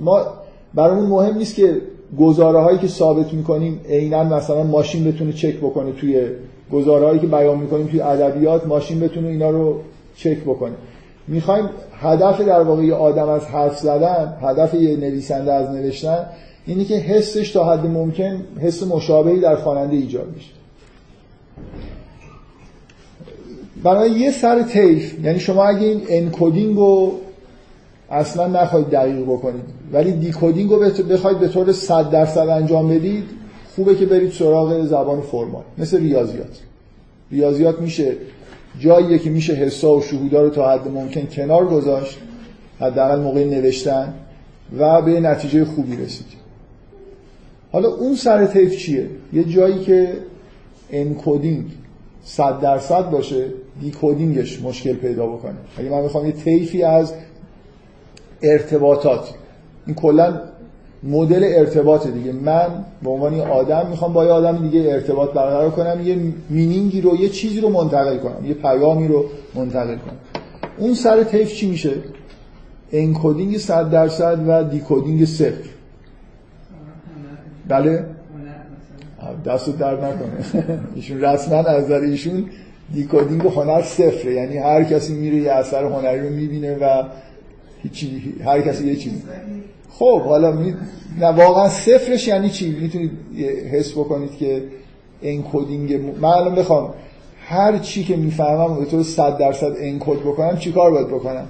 ما برامون مهم نیست که گزاره هایی که ثابت می‌کنیم عینا مثلا ماشین بتونه چک بکنه توی گزارهایی که بیان می‌کنیم توی ادبیات ماشین بتونه اینا رو چک بکنه. می‌خوایم هدف در واقع یه آدم از حرف زدن هدف یه نویسنده از نوشتن اینی که حسش تا حد ممکن حس مشابهی در خواننده ایجاد میشه برای یه سر تیف یعنی شما اگه این انکودینگ رو اصلا نخواهید دقیق بکنید ولی دیکودینگ رو بخواید به طور 100 درصد انجام بدید خوبه که برید سراغ زبان فرمال مثل ریاضیات. ریاضیات میشه جاییه که میشه حسا و شهودا رو تا حد ممکن کنار گذاشت حداقل موقع نوشتن و به نتیجه خوبی رسید. حالا اون سر تیف چیه؟ یه جایی که انکودینگ 100 درصد باشه دیکودینگش مشکل پیدا بکنه. اگه من می‌خوام یه تیفی از ارتباطات این کلا مدل ارتباط دیگه. من به عنوان آدم می‌خوام با یه آدم دیگه ارتباط برقرار کنم یه مینینگی رو یه چیزی رو منتقل کنم یه پیامی رو منتقل کنم. اون سر تیف چی میشه؟ انکودینگ 100 درصد و دیکودینگ صفر. بله؟ دست درد نکنه. ایشون رسما از نظر ایشون دیکودینگ هنر صفره. یعنی هر کسی میره یه اثر هنری رو می‌بینه و هیچی هر کسی یه چیزی خب حالا می... نه واقعا صفرش یعنی چی؟ می‌تونید حس بکنید که انکودینگ من الان بخوام هر چی که می‌فهمم به طور 100 درصد انکد بکنم چیکار باید بکنم؟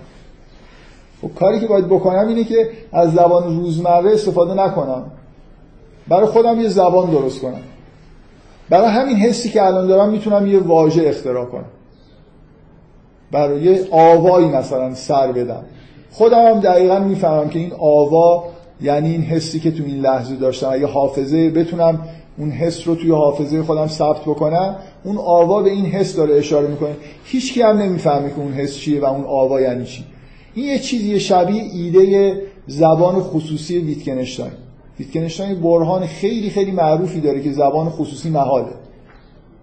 خب کاری که باید بکنم اینه که از زبان روزمره استفاده نکنم. برای خودم یه زبان درست کنم. برای همین حسی که الان دارم می‌تونم یه واژه اختراع کنم. برای یه آوایی مثلا سر بدم. خودم هم دقیقا می‌فهمم که این آوا یعنی این حسی که تو این لحظه داشتم اگه حافظه بتونم اون حس رو توی حافظه خودم ثبت بکنم اون آوا به این حس داره اشاره می‌کنه. هیچ کی هم نمی‌فهمه که اون حس چیه و اون آوا یعنی چی. این یه چیزی شبیه ایده زبان خصوصی ویتکنشتاین. ویتکنشتاین برهان خیلی خیلی معروفی داره که زبان خصوصی محاله.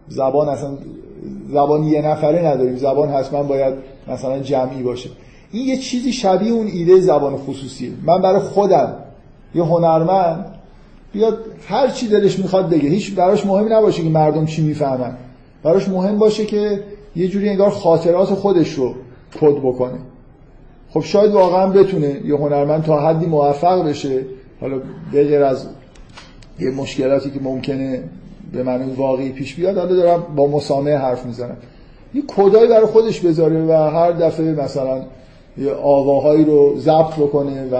زبان اصلا زبان یه نفره نداریم. زبان حتما باید مثلا جمعی باشه. این یه چیزی شبیه اون ایده زبان خصوصیه من برای خودم یه هنرمند بیاد هر چی دلش می‌خواد بگه. هیچ براش مهم نباشه که مردم چی می‌فهمن. براش مهم باشه که یه جوری انگار خاطرات خودش رو کد بکنه. خب شاید واقعا بتونه یه هنرمند تا حدی موفق بشه. حالا بغیر از یه مشکلاتی که ممکنه به معنی واقعی پیش بیاد حالا دارم با مسامه حرف می‌زنم. یه کدایی برای خودش بذاره و هر دفعه مثلا آواهایی رو ضبط بکنه و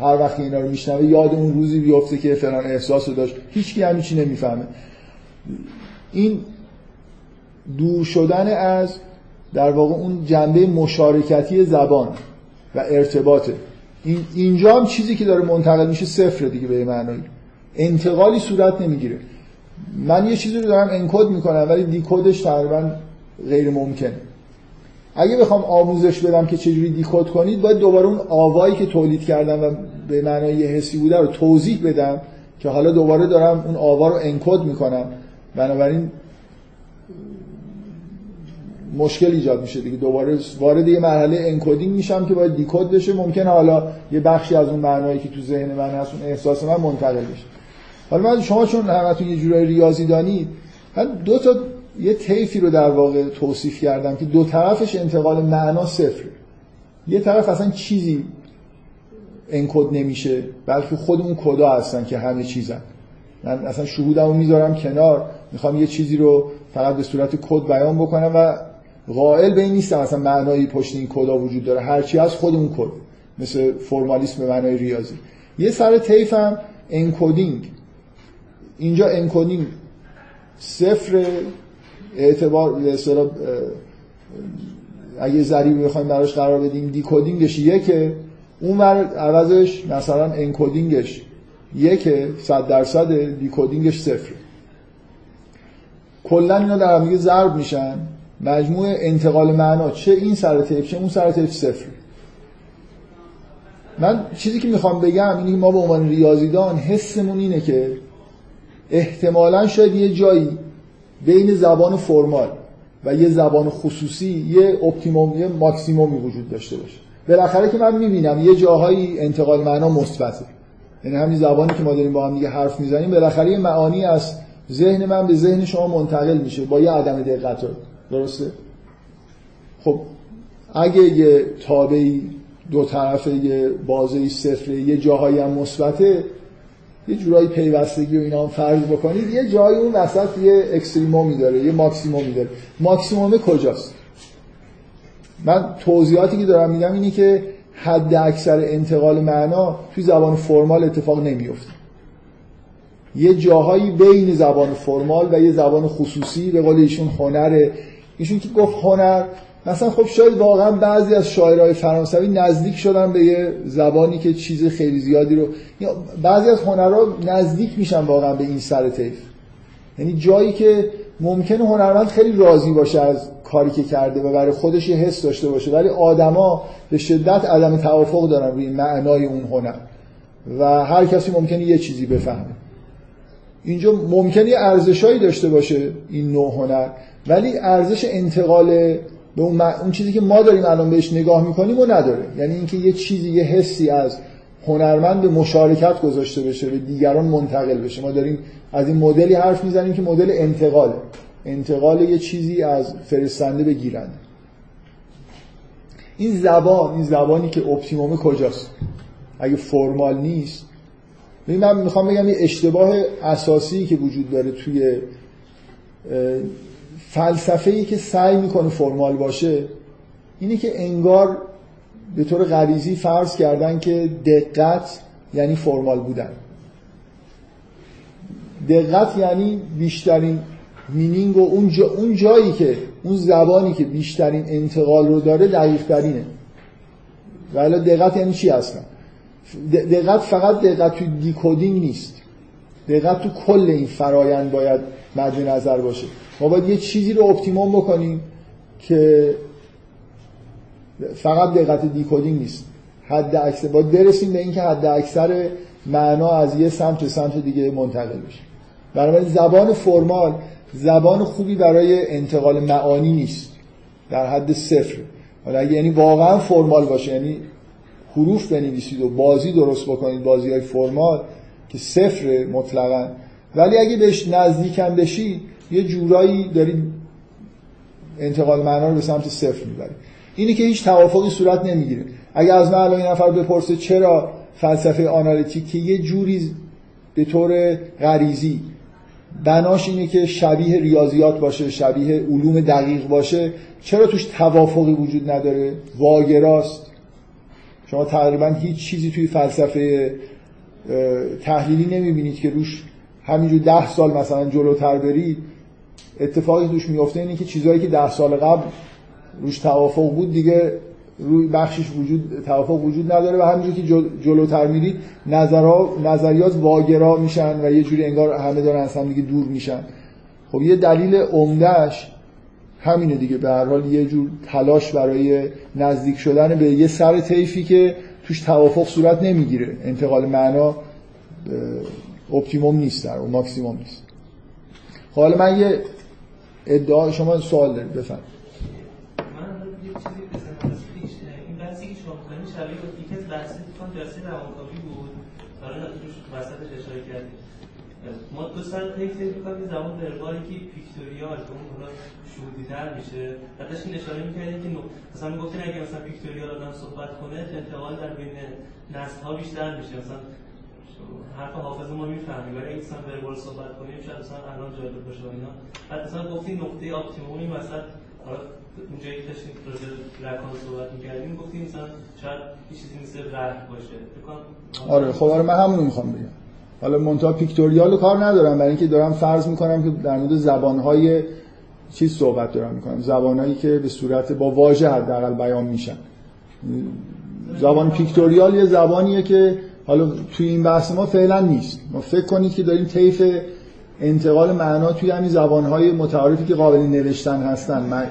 هر وقت اینا رو میشنوه یاد اون روزی بیفته که فلان احساس رو داشت. هیچ کی هم چی نمی‌فهمه. این دور شدن از در واقع اون جنبه مشارکتی زبان و ارتباطه. این اینجا هم چیزی که داره منتقل میشه صفر دیگه به معنایی انتقالی صورت نمی‌گیره. من یه چیزی رو دارم انکد می‌کنم ولی دیکودش تقریبا غیر ممکنه. اگه بخوام آموزش بدم که چجوری دیکود کنید باید دوباره اون آوایی که تولید کردم و به معنای حسی بوده رو توضیح بدم که حالا دوباره دارم اون آوا رو انکد می‌کنم. بنابراین مشکل ایجاد میشه دیگه. دوباره وارد یه مرحله انکودینگ میشم که باید دیکود بشه. ممکن حالا یه بخشی از اون معنایی که تو ذهن من هست اون احساس من منتقل بشه. حالا من شما چون همتون یه جورای ریاضی دانید دو تا یه طیفی رو در واقع توصیف کردم که دو طرفش انتقال معنا صفر یه طرف اصلا چیزی انکد نمیشه بلکه خود اون کدا هستن که همه چیزن. من اصلا شهودمو می‌ذارم کنار می‌خوام یه چیزی رو فقط به صورت کد بیان بکنم و قائل به این نیستم اصلا معنایی پشت این کدا وجود داره. هرچی از خود اون کد مثل فرمالیسم به معنای ریاضی. یه سر طیف هم encoding اینجا encoding صفر اعتبار به اگه ضریبی بخوایم براش قرار بدیم decoding ش یکه. اون عوضش مثلا encoding ش یکه صد درصد decoding ش صفر کلا اینا در هم ضرب میشن. مجموع انتقال معنا چه این سر طیف چه اون سر طیف صفر من چیزی که می‌خوام بگم اینه ما به عنوان ریاضیدان حسمون اینه که احتمالا شاید یه جایی بین زبان formal و یه زبان خصوصی یه optimum یه ماکسیمومی وجود داشته باشه. بالاخره که من می‌بینم یه جاهایی انتقال معنا مثبته. یعنی همین زبانی که ما داریم با هم دیگه حرف می‌زنیم بالاخره یه معانی از ذهن من به ذهن شما منتقل میشه با یه عدم دقت. درسته؟ خب اگه یه تابعی دو طرفه یه بازه صفره یه جاهایی هم مثبته یه جورایی پیوستگی و اینا هم فرض بکنید یه جایی اون وسط یه اکستریمومی داره یه ماکسیمومی داره. ماکسیموم کجاست؟ من توضیحاتی که دارم میدم اینه که حد اکثر انتقال معنا توی زبان فرمال اتفاق نمیفته. یه جاهایی بین زبان فرمال و یه زبان خصوصی به قول ایشون هنره. ایشون که گفت هنر مثلا خب شاید واقعا بعضی از شاعرای فرانسوی نزدیک شدن به یه زبانی که چیز خیلی زیادی رو بعضی از هنرها نزدیک میشن واقعا به این سر طیف. یعنی جایی که ممکنه هنرمند خیلی راضی باشه از کاری که کرده و برای خودش یه حس داشته باشه ولی آدما به شدت عدم توافق دارن روی معنای اون هنر و هر کسی ممکنه یه چیزی بفهمه. اینجا ممکنه ارزشایی داشته باشه این نوع هنر ولی ارزش انتقال به اون, اون چیزی که ما داریم الان بهش نگاه می‌کنیم و نداره. یعنی اینکه یه چیزی یه حسی از هنرمند مشارکت گذاشته بشه به دیگران منتقل بشه. ما داریم از این مدلی حرف می‌زنیم که مدل انتقاله. انتقال یه چیزی از فرستنده به گیرنده این زبان این زبانی که optimum کجاست؟ اگه formal نیست. من می‌خوام بگم یه اشتباه اساسی که وجود داره توی فلسفه ای که سعی می‌کنه formal باشه اینه که انگار به طور غریزی فرض کردن که دقت یعنی formal بودن. دقت یعنی بیشترین meaning و اون, جا اون جایی که اون زبانی که بیشترین انتقال رو داره دقیق ترینه ولی دقت یعنی چی هستن؟ دقت فقط دقت تو decoding نیست. دقت تو کل این فرایند باید مد نظر باشه. ما باید یه چیزی رو optimum بکنیم که فقط دقت decoding نیست. حد اکثر باید برسیم به اینکه حد اکثر معنا از یه سمت به سمت دیگه منتقل بشه. برای زبان formal زبان خوبی برای انتقال معانی نیست. در حد صفر. حالا یعنی واقعا فرمال باشه. یعنی حروف بنویسید و بازی درست بکنید بازی های فرمال که صفر مطلقا. ولی اگه بهش نزدیکم بشی یه جورایی دارید انتقال معنا رو به سمت صفر می‌برید اینی که هیچ توافقی صورت نمی‌گیره. اگه از من الان نفر بپرسه چرا فلسفه آنالیتیک که یه جوری به طور غریزی بناش اینه که شبیه ریاضیات باشه شبیه علوم دقیق باشه چرا توش توافقی وجود نداره؟ واگراست. شما تقریبا هیچ چیزی توی فلسفه تحلیلی نمی‌بینید که روش همینجور ده سال مثلا جلوتر برید. اتفاقی توش میفته اینه که چیزهایی که ده سال قبل روش توافق بود دیگه روی بخشش وجود توافق وجود نداره و همینجور که جلوتر میرید نظرها نظریات واگرا میشن و یه جوری انگار همه دارن از هم دیگه دور میشن. خب یه دلیل عمدهش همینه دیگه. به هر حال یه جور تلاش برای نزدیک شدن به یه سر طیفی که توش توافق صورت نمی‌گیره. انتقال معنا optimum نیست در اون ماکسیموم نیست. خب، حالا من یه ادعا شما سوال دارید بفرمایید. من یه چیزی این بحثی که شما از بحثی جلسه بود. حالا وسطش کردید ما دو سال پیک فکر می‌کنم زمان که پیکتوریال اون حالا میشه. بعدش این اشاره می‌کردیم که مثلا می‌گفتین اگه مثلا پیکتوریال آدم صحبت کنه انتقال در بین نسل‌ها بیشتر میشه. مثلا حرف حافظ ما می‌فهمیم. ولی مثلا وربال صحبت کنیم شاید مثلا الان جالب باشه اینا. بعد مثلا گفتین نقطه اپتیمومی مثلا حالا اونجایی که داشتیم راجع رکان صحبت می‌کردیم گفتیم مثلا شاید یه چیزی مثل رح باشه. آره خب آره من همون می‌خوام بگم. حالا مونتا پیکتوریال کار ندارم برای اینکه دارم فرض می‌کنم که در مورد زبانهای چیز صحبت دارم می‌کنم. زبانهایی که به صورت با واژه حداقل بیان میشن. زبان پیکتوریال یه زبانیه که حالا توی این بحث ما فعلا نیست. ما فکر کنید که داریم طیف انتقال معنا توی همین زبانهای متعارفی که قابل نوشتن هستن. من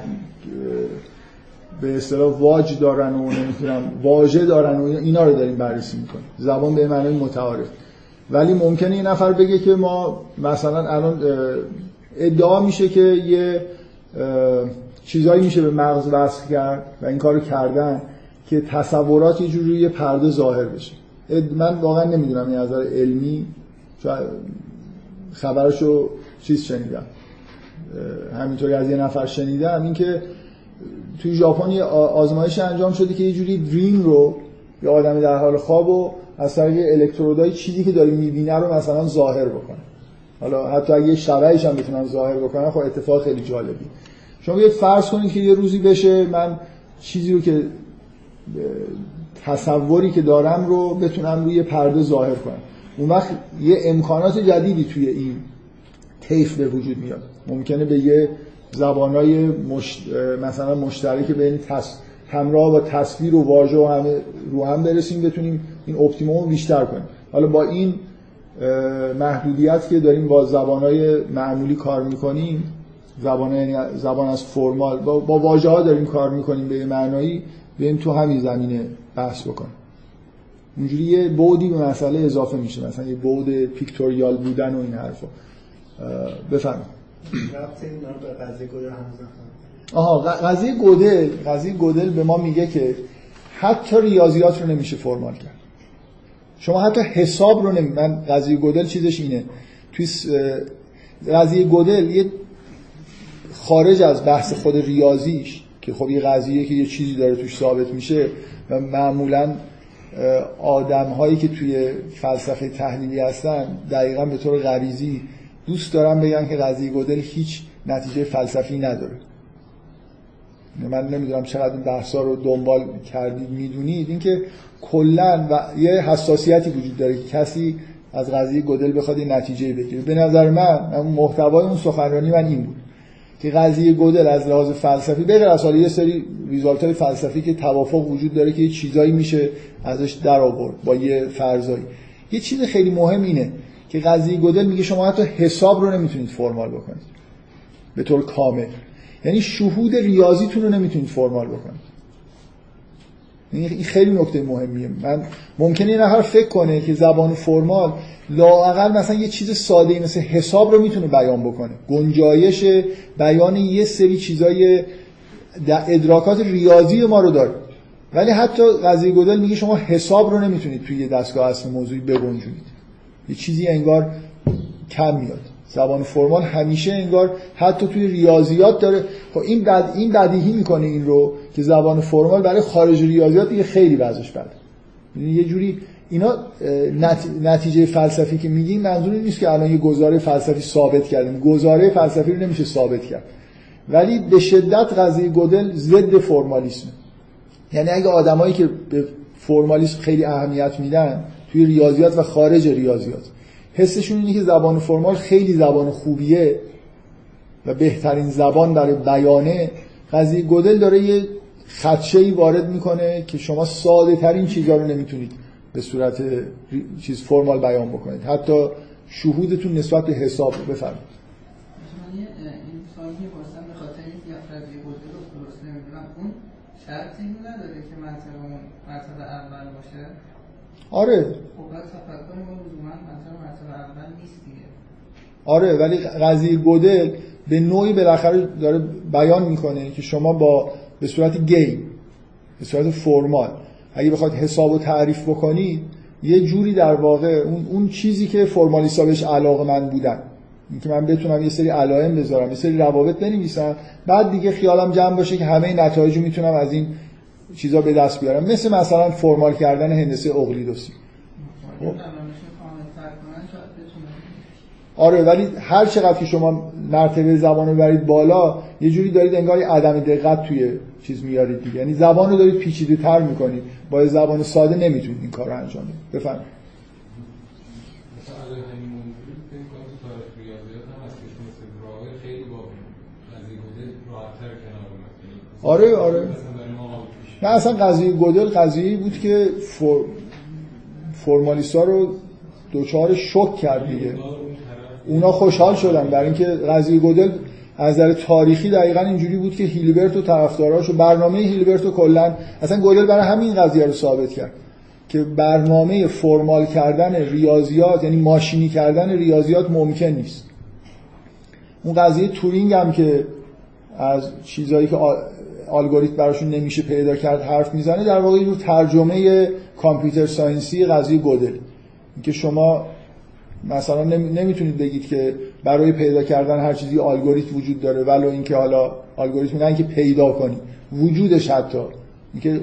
به اصطلاح واج دارن و نمی‌تونم واژه دارن و اینا رو داریم بررسی می‌کنیم. زبان به معنای متعارف. ولی ممکنه این نفر بگه که ما مثلا الان ادعا میشه که یه چیزایی میشه به مغز وصل کرد و این کارو کردن که تصورات یه جوری یه پرده ظاهر بشه. من واقعا نمی‌دونم این نظر علمی خبرشو چیز شنیدم. همینطوری از یه نفر شنیدم. اینکه توی ژاپن یه آزمایش انجام شده که یه جوری دریم رو یه آدمی در حال خواب و از طریق الکترودای چیزی که داره می‌بینه رو مثلا ظاهر بکنه. حالا حتی اگه شبهش هم بتونن ظاهر بکنن خب اتفاق خیلی جالبی. شما بیاید فرض کنید که یه روزی بشه من چیزی رو که تصوری که دارم رو بتونم روی پرده ظاهر کنم. اون وقت یه امکانات جدیدی توی این طیف به وجود میاد. ممکنه به یه زبانای مشت... مثلا مشترک بین تص... همراه با تصویر و واژه و همه رو هم برسیم بتونیم این اپتیموم رو بیشتر کنیم. حالا با این محدودیت که داریم با زبانهای معمولی کار می‌کنیم زبان یعنی زبان از فرمال با, با واژه ها داریم کار می‌کنیم به معنایی بریم تو همین زمینه بحث بکنیم. اونجوری یه بودی به مسئله اضافه میشه مثلا یه بود پیکتوریال بودن و این حرفا. بفرمایید. آها قضیه گودل قضیه گودل به ما میگه که حتی ریاضیات رو نمیشه فرمال کرد. شما حتی حساب رو نمی من قضیه گودل چیزش اینه. توی قضیه گودل یه خارج از بحث خود ریاضیش که خب یه قضیه که یه چیزی داره توش ثابت میشه و معمولا آدم هایی که توی فلسفه تحلیلی هستن دقیقا به طور غریزی دوست دارم بگن که قضیه گودل هیچ نتیجه فلسفی نداره. من نمی‌دونم چقدر این بحثا رو دنبال کردید می‌دونید. اینکه کلا و یه حساسیتی وجود داره که کسی از قضیه گودل بخواد این نتیجه بگیره. به نظر من محتوای اون سخنرانی من این بود. که قضیه گودل از لحاظ فلسفی بغیر از یه سری ریزالت های فلسفی که توافق وجود داره که یه چیزایی میشه ازش در آورد با یه فرضایی. یه چیز خیلی مهم اینه که قضیه گودل میگه شما حتی حساب رو نمی‌تونید فرمال بکنید. به طور کامل. یعنی شهود ریاضیتون رو نمی‌تونید فرمال بکنید. این خیلی نکته مهمیه. من ممکنه یه نفر فکر کنه که زبان فرمال لااقل مثلا یه چیز ساده مثل حساب رو می‌تونه بیان بکنه. گنجایش بیان یه سری چیزای ادراکات ریاضی ما رو داره. ولی حتی قضیه گودل میگه شما حساب رو نمی‌تونید توی یه دستگاه اصل موضوعی بگنجونید. یه چیزی انگار کم میاد. زبان فرمال همیشه انگار حتی توی ریاضیات داره. خب این بد این بدیهی می‌کنه این رو. که زبان فرمال برای خارج ریاضیات دیگه خیلی وضعش بده. یعنی یه جوری اینا نتیجه فلسفی که میگیم منظور نیست که الان یه گزاره فلسفی ثابت کردیم. گزاره فلسفی رو نمیشه ثابت کرد. ولی به شدت قضیه گودل ضد فرمالیسم. یعنی اگه آدمایی که به فرمالیسم خیلی اهمیت میدن توی ریاضیات و خارج ریاضیات حسشون اینه که زبان فرمال خیلی زبان خوبیه و بهترین زبان برای بیانه. قضیه گودل داره یه خدشه وارد می‌کنه که شما ساده ترین چیزها رو نمی‌تونید به صورت چیز فرمال بیان بکنید. حتی شهودتون نسبت به حساب بفرمایید. این سوالی که به خاطر اینکه قضیه گودل رو درست نمی‌دونم. اون شرطی نداره که منطقه اول باشه؟ آره. آره ولی قضیه گودل به نوعی بالاخره داره بیان می‌کنه که شما با به صورت گیم به صورت فرمال اگه بخواد حساب و تعریف بکنی یه جوری در واقع اون, اون چیزی که فرمالیستا بهش علاقه من بودن. اینکه من بتونم یه سری علائم بذارم یه سری روابط بنویسم بعد دیگه خیالم جمع باشه که همه نتایج می‌تونم از این چیزا به دست بیارم. مثل مثلا فرمال کردن هندسه اقلیدوسی. آره ولی هر چقدر که شما مرتبه زبان رو برید بالا یه جوری دارید انگار عدم دقت توی چیز میارید دیگه. یعنی زبان رو دارید پیچیده تر می‌کنید. با زبان ساده نمی‌تونید این کار رو انجام بدید. بفرمایید. آره آره. نه اصلا قضیه گودل قضیه بود که فر... فرمالیستا رو دوچار شک کرد دیگه. اونا خوشحال شدن. برای اینکه قضیه گودل از نظر تاریخی دقیقا اینجوری بود که هیلبرت و طرفداراش برنامه هیلبرت و کلا اصلا گودل برای همین قضیه رو ثابت کرد. که برنامه فرمال کردن ریاضیات یعنی ماشینی کردن ریاضیات ممکن نیست. اون قضیه تورینگ هم که از چیزهایی که الگوریتم براشون نمیشه پیدا کرد حرف می‌زنه در واقع یه ترجمه کامپیوتر ساینسی قضیه گودل. اینکه شما مثلا نمی‌تونید بگید که برای پیدا کردن هر چیزی الگوریتم وجود داره ولو اینکه حالا الگوریتم نه اینکه پیدا کنی وجودش حتی. اینکه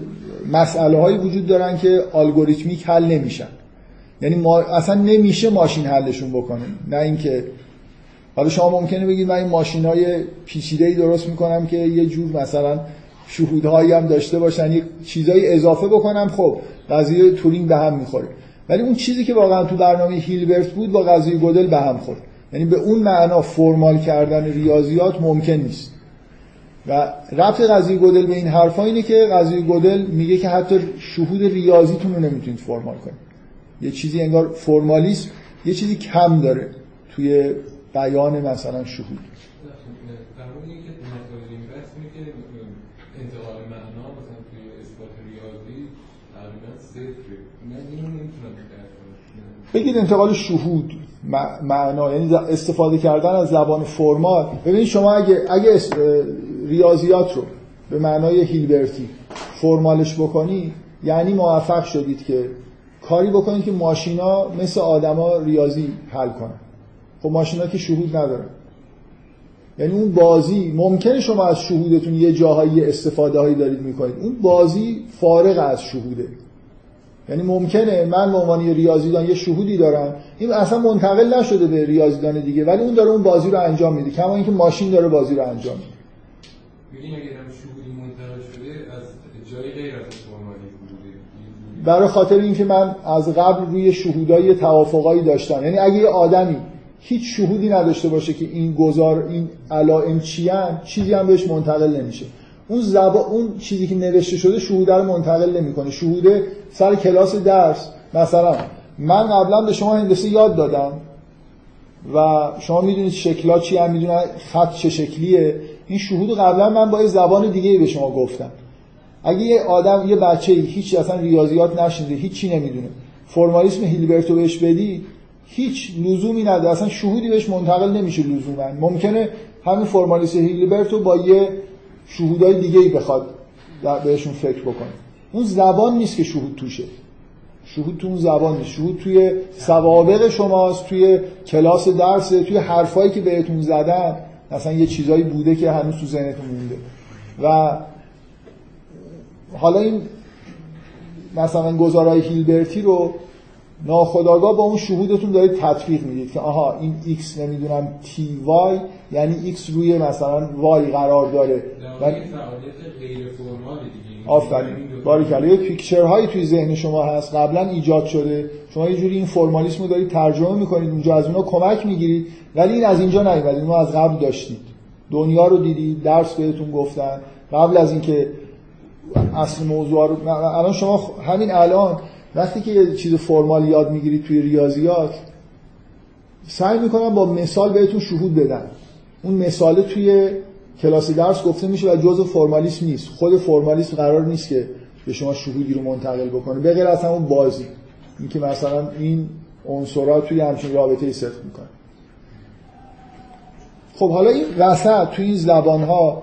مسئله هایی وجود دارن که الگوریتمیک حل نمیشن. یعنی ما اصلا نمیشه ماشین حلشون بکنه. نه اینکه حالا شما ممکنه بگید من این ماشین های پیچیده درست می‌کنم که یه جور مثلا شهودهایی هم داشته باشن یه چیزایی اضافه بکنم خب قضیه تورینگ به هم می‌خوره. ولی اون چیزی که واقعا تو برنامه هیلبرت بود با قضیه گودل به هم خورد. یعنی به اون معنا فرمال کردن ریاضیات ممکن نیست. و رفت قضیه گودل به این حرفا اینه که قضیه گودل میگه که حتی شهود ریاضیتون رو نمی‌تونید فرمال کنید. یه چیزی انگار فرمالیسم یه چیزی کم داره توی بیان مثلا شهود در مورد اینکه متد این بحث اینه که انتقال معنا مثلا توی اثبات ریاضی تقریبا صفره من اینو نمی‌تونم درک کنم بگید انتقال شهود مع- معنا یعنی استفاده کردن از زبان فرمال. ببینید شما اگه اگه ریاضیات رو به معنای هیلبرتی فرمالش بکنی یعنی موفق شدید که کاری بکنید که ماشینا مثل آدما ریاضی حل کنن. خب ماشینا که شهود ندارن. یعنی اون بازی ممکنه شما از شهودتون یه جاهایی استفاده هایی دارید می‌کنید. اون بازی فارغ از شهوده. یعنی ممکنه من به عنوان یه ریاضیدان یه شهودی دارم این اصلا منتقل نشده به ریاضیدان دیگه ولی اون داره اون بازی رو انجام میده کما اینکه ماشین داره بازی رو انجام میده. جوری. برای خاطر اینکه من از قبل روی شهودای توافقایی داشتم. یعنی اگه یه آدمی هیچ شهودی نداشته باشه که این گذار این علائم چیان چیزی هم بهش منتقل نمیشه. اون زبا اون چیزی که نوشته شده شهوده رو منتقل نمی‌کنه. شهوده سر کلاس درس. مثلا من قبلا به شما هندسه یاد دادم و شما می‌دونید شکلا چی هم می‌دونن خط چه شکلیه. این شهود قبلا من با یه زبان دیگه به شما گفتم. اگه یه آدم یه بچه هیچ اصلا ریاضیات نشنیده هیچی نمی‌دونه. فرمالیسم هیلبرتو بهش بدی هیچ لزومی نداره. اصلا شهودی بهش منتقل نمیشه لزوما. ممکنه همین فرمالیسم هیلبرتو با یه شهودای دیگه ای بخواد بهشون فکر بکنه. اون زبان نیست که شهود توشه. شهود تو اون زبان نیست. شهود توی سوابق شماست توی کلاس درس توی حرفایی که بهتون زدن. مثلا یه چیزایی بوده که هنوز تو ذهنتون مونده. و حالا این مثلا گزارای هیلبرتی رو ناخداگاه با اون شهودتون دارید تطبیق می‌دید که آها این x نمی‌دونم تی وای یعنی x روی مثلا y قرار داره. و آفرین. باریکلا. یه پیکچر هایی توی ذهن شما هست قبلا ایجاد شده. شما یه جوری این فرمالیسم رو دارید ترجمه می‌کنید اونجا از اونها کمک می‌گیرید ولی این از اینجا نیومد. اینو از قبل داشتید. دنیا رو دیدید درس بهتون گفتن. قبل از اینکه اصل موضوع رو الان شما همین الان وقتی که یه چیز فرمال یاد می‌گیرید توی ریاضیات سعی می‌کنم با مثال بهتون شهود بدن اون مثال توی کلاس درس گفته میشه و جزء فرمالیسم نیست. خود فرمالیسم قرار نیست که به شما شهودی رو منتقل بکنه. به غیر از همون بازی. اینکه مثلا این عنصرها توی همچین رابطه ای صدق می‌کنه. خب حالا این وسط توی این زبان ها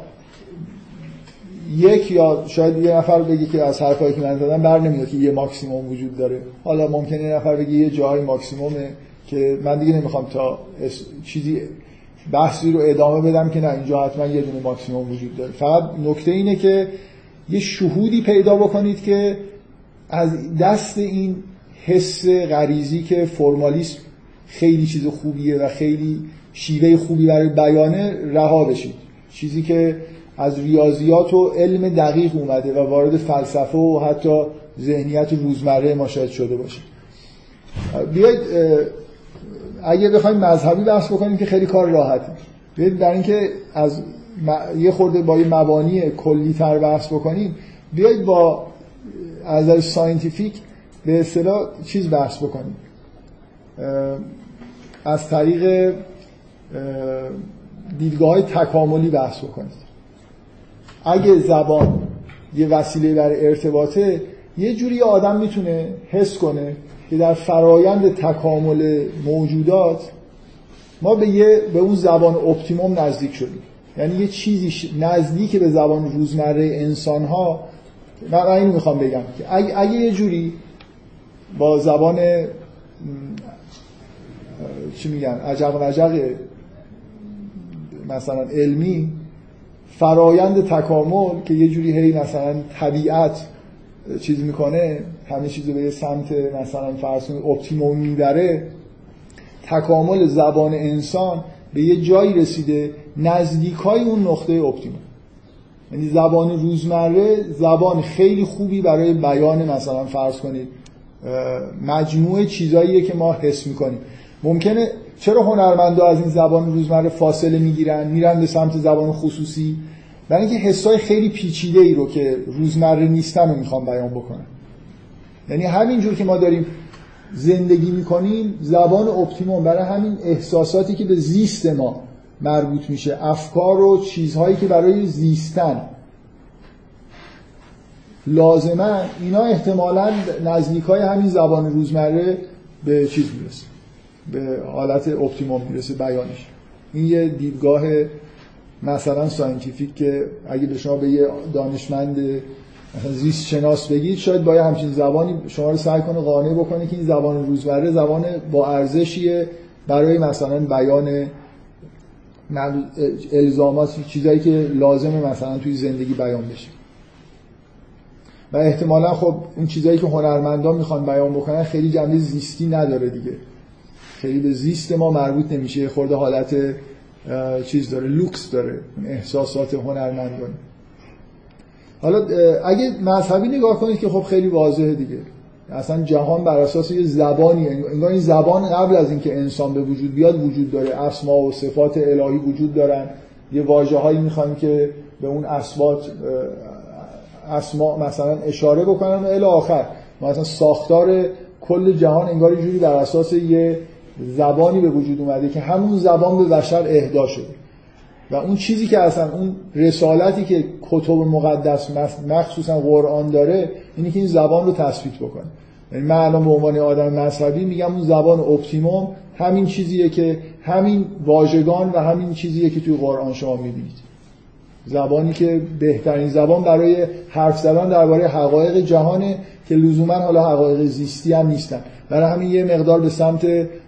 یک یا شاید یه نفر بگه که از حرفایی که من زدم بر نمیاد که یه ماکسیموم وجود داره. حالا ممکنه یه نفر بگه یه جای ماکسیمومه که من دیگه نمی‌خوام تا اس- چیزی بحثی رو ادامه بدم که نه اینجا حتما یه دونه ماکسیموم وجود داره. فقط نکته اینه که یه شهودی پیدا بکنید که از دست این حس غریزی که فرمالیسم خیلی چیز خوبیه و خیلی شیوه خوبی برای بیانه رها بشید. چیزی که از ریاضیات و علم دقیق اومده و وارد فلسفه و حتی ذهنیت روزمره ما شاید شده باشه. بیاید اه، اگه بخوایم مذهبی بحث بکنیم که خیلی کار راحته. بیاید در اینکه از م- یه خورده با یه مبانی کلی تر بحث بکنیم. بیاید با از نظر scientific به اصطلاح چیز بحث بکنیم. از طریق دیدگاه های تکاملی بحث بکنید اگه زبان یه وسیله برای ارتباطه یه جوری آدم می‌تونه حس کنه که در فرایند تکامل موجودات ما به یه به اون زبان اپتیموم نزدیک شدیم. یعنی یه چیزی نزدیک به زبان روزمره انسان ها من اینو می‌خوام بگم که اگه, اگه یه جوری با زبان چی میگن؟ اجق وجق مثلا علمی فرایند تکامل که یه جوری هی مثلا طبیعت چیز می‌کنه همه چیز رو به سمت مثلا کنید optimum می‌بره تکامل زبان انسان به یه جایی رسیده نزدیکای اون نقطه optimum. یعنی زبان روزمره زبان خیلی خوبی برای بیان مثلا فرض کنید مجموعه چیزاییه که ما حس می‌کنیم. ممکنه چرا هنرمندا از این زبان روزمره فاصله می‌گیرن میرن به سمت زبان خصوصی؟ برای اینکه حسای خیلی پیچیده ای رو که روزمره نیستن رو می‌خوام بیان بکنم. یعنی همینجور که ما داریم زندگی می‌کنیم زبان اپتیموم برای همین احساساتی که به زیست ما مربوط میشه افکار و چیزهایی که برای زیستن. لازمه اینا احتمالا نزدیک های همین زبان روزمره به چیز می‌رسه. به حالت optimum می‌رسه بیانش. این یه دیدگاه مثلا scientific که اگه به شما به یه دانشمند زیست شناس بگید شاید با همچین زبانی شما رو سعی کنه قانع بکنه که این زبان روزمره زبان با ارزشیه برای مثلا بیان الزامات چیزایی که لازمه مثلا توی زندگی بیان بشه. و احتمالا خب اون چیزایی که هنرمندان می‌خوان بیان بکنن خیلی جنبه زیستی نداره دیگه. خیلی به زیست ما مربوط نمیشه. خورده حالت چیز داره لوکس داره. احساسات هنرمندان. حالا اگه مذهبی نگاه کنید که خب خیلی واضحه دیگه. اصلا جهان بر اساس یه زبانی انگار این زبان قبل از اینکه انسان به وجود بیاد وجود داره. اسما و صفات الهی وجود دارن. یه واژه هایی می‌خوان که به اون اسبات اسما مثلا اشاره بکنن و الی آخر. مثلا ساختار کل جهان انگار جوری بر اساس یه زبانی به وجود اومده که همون زبان به بشر اهدا شده. و اون چیزی که اصلا اون رسالتی که کتب مقدس مخصوصا قرآن داره اینی که این زبان رو تثبیت بکنه. یعنی من الان به عنوان آدم مذهبی میگم اون زبان اپتیموم همین چیزیه که همین واژگان و همین چیزیه که توی قرآن شما می‌بینید. زبانی که بهترین زبان برای حرف زدن درباره حقایق جهانه که لزوما حالا حقایق زیستی هم نیستن. برای همین یه مقدار به سمت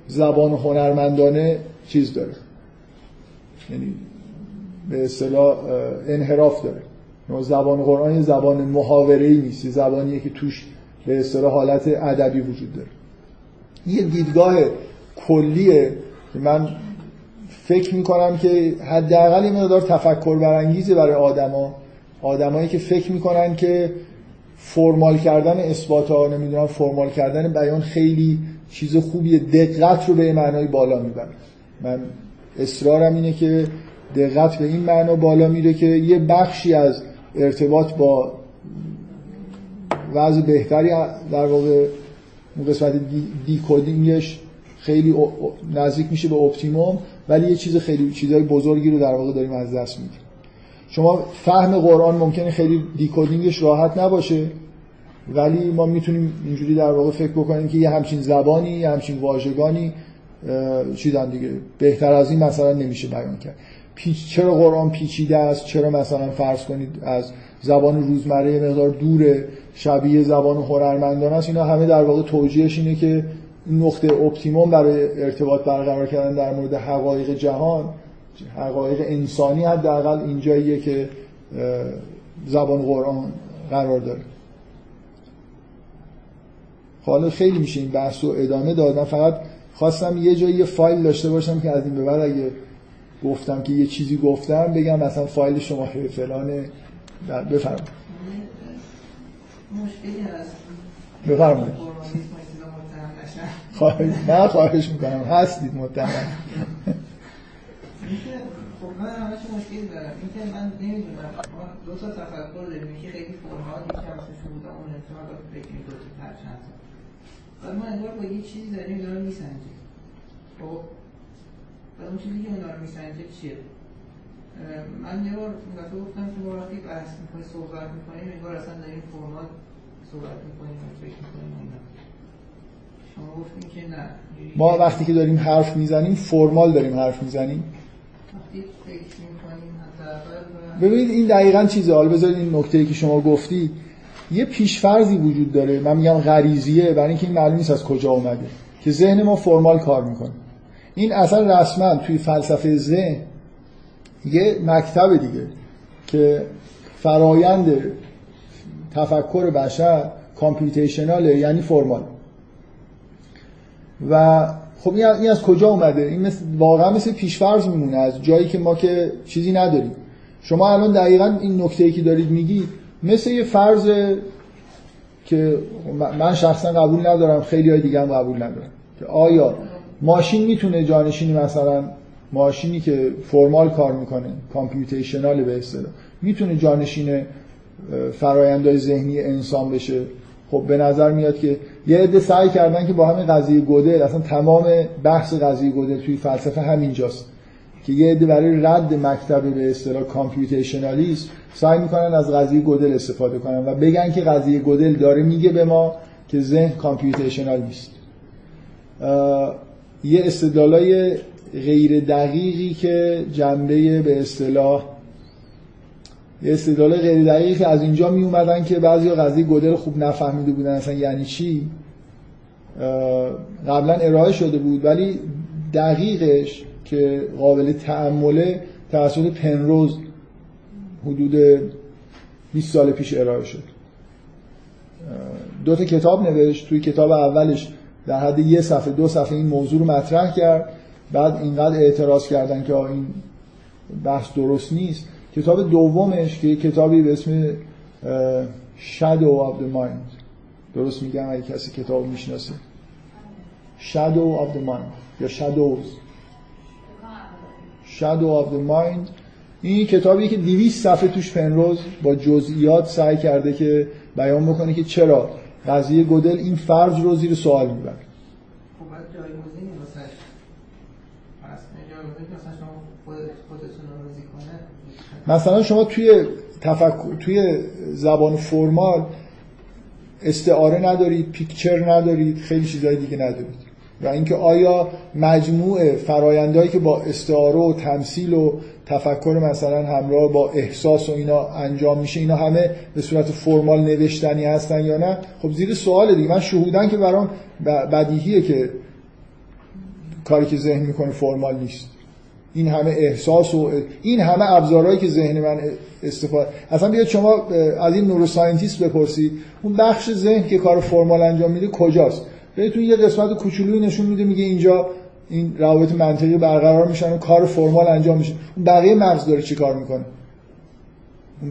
زبان هنرمندانه چیز داره. یعنی به اصطلاح انحراف داره. زبان قرآن یه زبان محاوره ای نیست زبانیه که توش به اصطلاح حالت ادبی وجود داره. یه دیدگاه کلیه که من فکر می‌کنم که حداقل این مقدار تفکر برانگیزه برای آدما. آدمایی که فکر می‌کنن که فرمال کردن اثبات ها نمی‌دونم فرمال کردن بیان خیلی چیز خوبیه دقت رو به معنای بالا می‌بره. من اصرارم اینه که دقت به این معنا بالا میره که یه بخشی از ارتباط با وضع بهتری در واقع قسمت دیکودینگش خیلی نزدیک میشه به اپتیموم ولی یه چیز خیلی چیزای بزرگی رو در واقع داریم از دست میدیم. شما فهم قرآن ممکنه خیلی دیکودینگش راحت نباشه. ولی ما می‌تونیم اینجوری در واقع فکر بکنیم که یه همچین زبانی یه همچین واژگانی چیزن دیگه. بهتر از این مثلا نمیشه بیان کرد. پیچ چرا قرآن پیچیده است؟ چرا مثلا فرض کنید از زبان روزمره مقدار دوره شبیه زبان هنرمندان است؟ اینا همه در واقع توجیهش اینه که نقطه اپتیموم برای ارتباط برقرار کردن در مورد حقایق جهان حقایق انسانی حداقل اینجاییه که زبان قرآن قرار داره. حالا خیلی میشه این بحث رو ادامه داد. من فقط خواستم یه جایی یه فایل داشته باشم که از این به بعد اگه گفتم که یه چیزی گفتم بگم مثلا فایل شما فلانه بفرمایید. بفرمایید. نه خواهش می‌کنم. هستید متهم خب من همش مشکلی دارم. اینکه من نمی‌دونم. ما دو تا تفکر داریم. که خیلی فرمال یکی از شهود اون احتمال فکر می‌کنه هر چند تا ما انگار با یه چیزی داریم دارم میسنجیم خب و اون چیزی که اون دارم میسنجه چیه من یه بار دفعه گفتم که ما وقتی بحث می‌کنیم صحبت می‌کنیم انگار اصلا داریم فرمال صحبت می‌کنیم و فکر می‌کنیم ما وقتی که داریم حرف می‌زنیم فرمال داریم حرف می‌زنیم ببینید این دقیقا چیزه حالا بذارید این نکته که شما گفتی یه پیشفرزی وجود داره. من میگم غریزیه برای اینکه این معلوم نیست از کجا اومده. که ذهن ما فرمال کار می‌کنه. این اصلا رسما توی فلسفه ذهن یه مکتب دیگه که فرایند تفکر بشر کامپیوتیشناله یعنی فرمال. و خب این از کجا اومده؟ این مثل واقعا مثل پیشفرض میمونه از جایی که ما که چیزی نداریم. شما الان دقیقا این نکته ای که دارید میگید مثل یه فرض که من شخصا قبول ندارم خیلی های دیگه هم قبول ندارم. که آیا ماشین می‌تونه جانشینی مثلا ماشینی که فرمال کار می‌کنه کامپیوتیشنال به اصطلاح می‌تونه جانشین فرایندهای ذهنی انسان بشه؟ خب به نظر میاد که یه عده سعی کردن که با همین قضیه گودل اصلا تمام بحث قضیه گودل توی فلسفه همینجاست. که یه عده برای رد مکتب به اصطلاح کامپیوتیشنالیست سعی می‌کنن از قضیه گودل استفاده کنن و بگن که قضیه گودل داره میگه به ما که ذهن کامپیوتیشنال نیست. یه استدلالای غیر دقیقی که جنبه به اصطلاح یه استدلال غیر دقیقی که از اینجا می اومدن که بعضی قضیه گودل خوب نفهمیده بودن اصلا یعنی چی قبلا ارائه شده بود ولی دقیقش که قابل تعمله توسط پنروز حدود 20 سال پیش ارائه شد. دو تا کتاب نوشت توی کتاب اولش در حد یه صفحه دو صفحه این موضوع رو مطرح کرد بعد اینقدر اعتراض کردن که این بحث درست نیست. کتاب دومش که کتابی به اسم Shadow of the Mind. درست میگم؟ اگه کسی کتاب می‌شناسه. Shadow of the Mind یا Shadows. Shadow of the Mind. این کتابی که 200 صفحه توش پنروز با جزئیات سعی کرده که بیان بکنه که چرا قضیه گودل این فرض رو زیر سوال می‌بره. خب مثلا شما مثلا توی تفکر توی زبان فرمال استعاره ندارید پیکچر ندارید خیلی چیزهای دیگه ندارید. و اینکه آیا مجموعه فرایندهایی که با استعاره و تمثیل و تفکر مثلا همراه با احساس و اینا انجام میشه اینا همه به صورت فرمال نوشتنی هستن یا نه؟ خب زیر سوال دیگه. من شهودن که برام بدیهیه که کاری که ذهن می‌کنه فرمال نیست. این همه احساس و این همه ابزارهایی که ذهن من استفاده اصلا بیاد شما از این نوروساینتیست بپرسید اون بخش ذهن که کار فرمال انجام میده کجاست؟ بهتون یه قسمت کوچولویی نشون میده میگه اینجا این روابط منطقی برقرار میشن و کار فرمال انجام میشه. بقیه مغز داره چی کار می‌کنه؟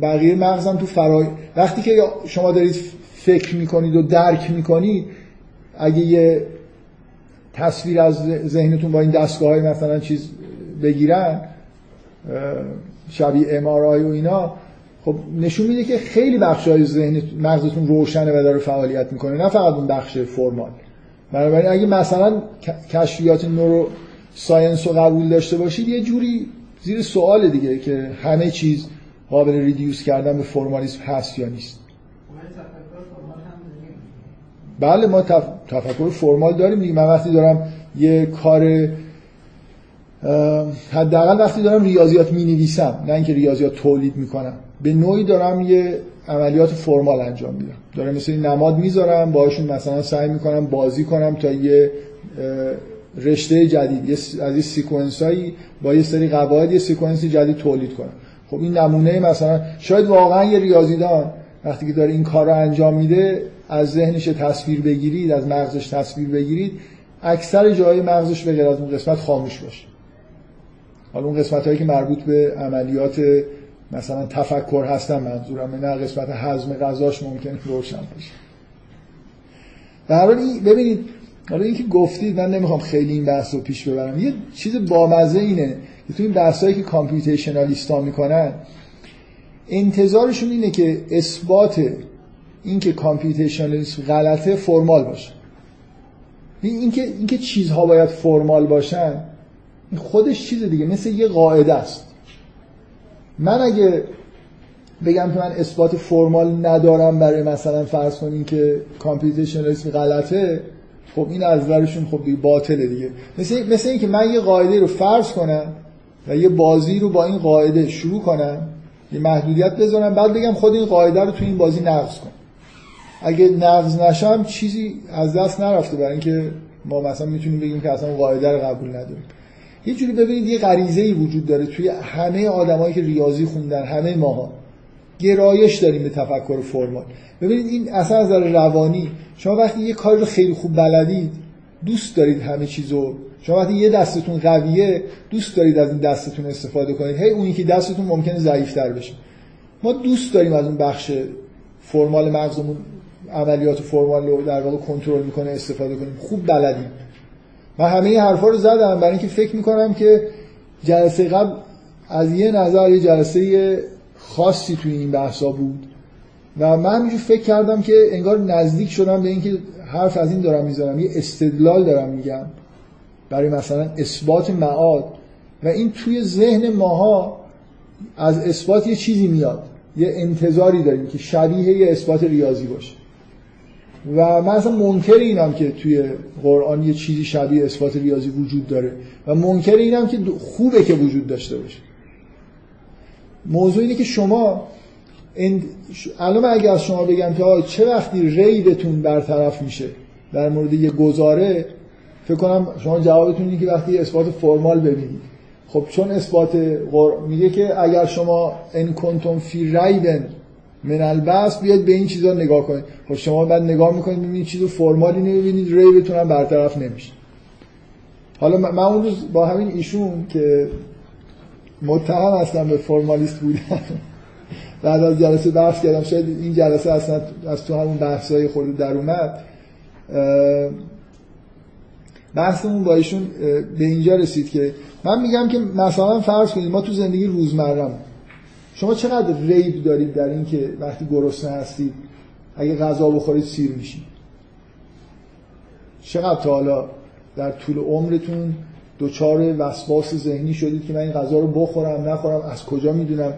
بقیه مغز هم تو فرای وقتی که شما دارید فکر می‌کنید و درک می‌کنید اگه یه تصویر از ذهنتون با این دستگاه های مثلا چیز بگیرن شبیه امارای و اینا خب نشون میده که خیلی بخش های ذهن مغزتون روشنه و داره فعالیت می‌کنه. نه فقط اون بخش فرمال. بنابراین اگه مثلا کشفیات نورو ساینس رو قبول داشته باشید یه جوری زیر سوال دیگه که همه چیز قابل ریدیوس کردن به فرمالیسم هست یا نیست. بله ما تفکر فرمال داریم دیگه. من وقتی دارم یه کار حداقل وقتی دارم ریاضیات می نویسم نه اینکه ریاضیات تولید می‌کنم. به نوعی دارم یه عملیات فرمال انجام میدم. دارم مثل نماد می‌ذارم باشون مثلا سعی می‌کنم بازی کنم تا یه رشته جدید از یه sequence هایی با یه سری قواعد یه sequence جدید تولید کنم. خب این نمونه مثلا شاید واقعا یه ریاضیدان وقتی که داره این کار رو انجام میده از ذهنش تصویر بگیرید از مغزش تصویر بگیرید اکثر جای مغزش به از اون قسمت خاموش باشه. حالا اون قسمت هایی که مربوط به عملیات مثلا تفکر هستن منظورم نه قسمت هضم غذاش ممکنه روشن باشه. در حال ببینید حالا اینکه گفتید من نمی‌خوام خیلی این بحث رو پیش ببرم. یه چیز بامزه اینه که تو این بحثایی که کامپیوتیشنالیستا می‌کنن انتظارشون اینه که اثبات اینکه کامپیوتیشنالیسم غلطه فرمال باشه. اینکه اینکه چیزها باید فرمال باشن خودش چیز دیگه مثل یه قاعده است. من اگه بگم که من اثبات فرمال ندارم برای مثلا فرض کنیم که کامپیوتیشنالیسم غلطه خب این از نظرشون خب دیگه باطله دیگه. مثل مثل اینکه من یه قاعده رو فرض کنم و یه بازی رو با این قاعده شروع کنم یه محدودیت بذارم بعد بگم خود این قاعده رو تو این بازی نقض کن. اگه نقض نشم چیزی از دست نرفته برای اینکه ما مثلا می‌تونیم بگیم که اصلا قاعده رو قبول نداریم. یه جوری ببینید یه غریزه ای وجود داره توی همه آدمایی که ریاضی خوندن همه ماها. گرایش داریم به تفکر فرمال ببینید این اصلا از روانی شما وقتی یه کاری رو خیلی خوب بلدید دوست دارید همه چیزو. شما وقتی یه دستتون قویه دوست دارید از این دستتون استفاده کنید. هی اونی که دستتون ممکنه ضعیفتر بشه. ما دوست داریم از اون بخش فرمال مغزمون عملیات فرمال رو در واقع کنترل می‌کنه استفاده کنیم. خوب بلدیم. من همه این حرفا رو زدم برای اینکه فکر می‌کنم که جلسه قبل از یه نظر یه جلسه خاصی توی این بحثا بود. و من همینجور فکر کردم که انگار نزدیک شدم به اینکه حرف از این دارم می‌زنم. یه استدلال دارم میگم برای مثلا اثبات معاد. و این توی ذهن ماها از اثبات یه چیزی میاد. یه انتظاری داریم که شبیه یه اثبات ریاضی باشه. و من اصلا منکر اینم که توی قرآن یه چیزی شبیه اثبات ریاضی وجود داره و منکر اینم که خوبه که وجود داشته باشه. موضوع اینه که شما الان اگه از شما بگم که چه وقتی ریدتون برطرف میشه در مورد یه گزاره فکر کنم شما جوابتون اینه که وقتی اثبات فرمال ببینید. خب چون اثبات قر... میگه که اگر شما ان کنتم فی ریبن من البس بیاید به این چیزا نگاه کنید. خب شما بعد نگاه می‌کنید می‌بینید چیز فرمالی نمی‌بینید ریبتون هم برطرف نمیشه حالا من اون روز با همین ایشون که متهم هستم به فرمالیست بودن بعد از جلسه بحث کردم شاید این جلسه اصلا از تو همون بحثای خود در اومد. بحثمون با ایشون به اینجا رسید که من میگم که مثلا فرض کنید ما تو زندگی روزمرم شما چقدر ریب دارید در این که وقتی گرسنه هستید اگه غذا بخورید سیر میشید. چقدر تا حالا در طول عمرتون دوچار وسواس ذهنی شدید که من این غذا رو بخورم نخورم از کجا می‌دونم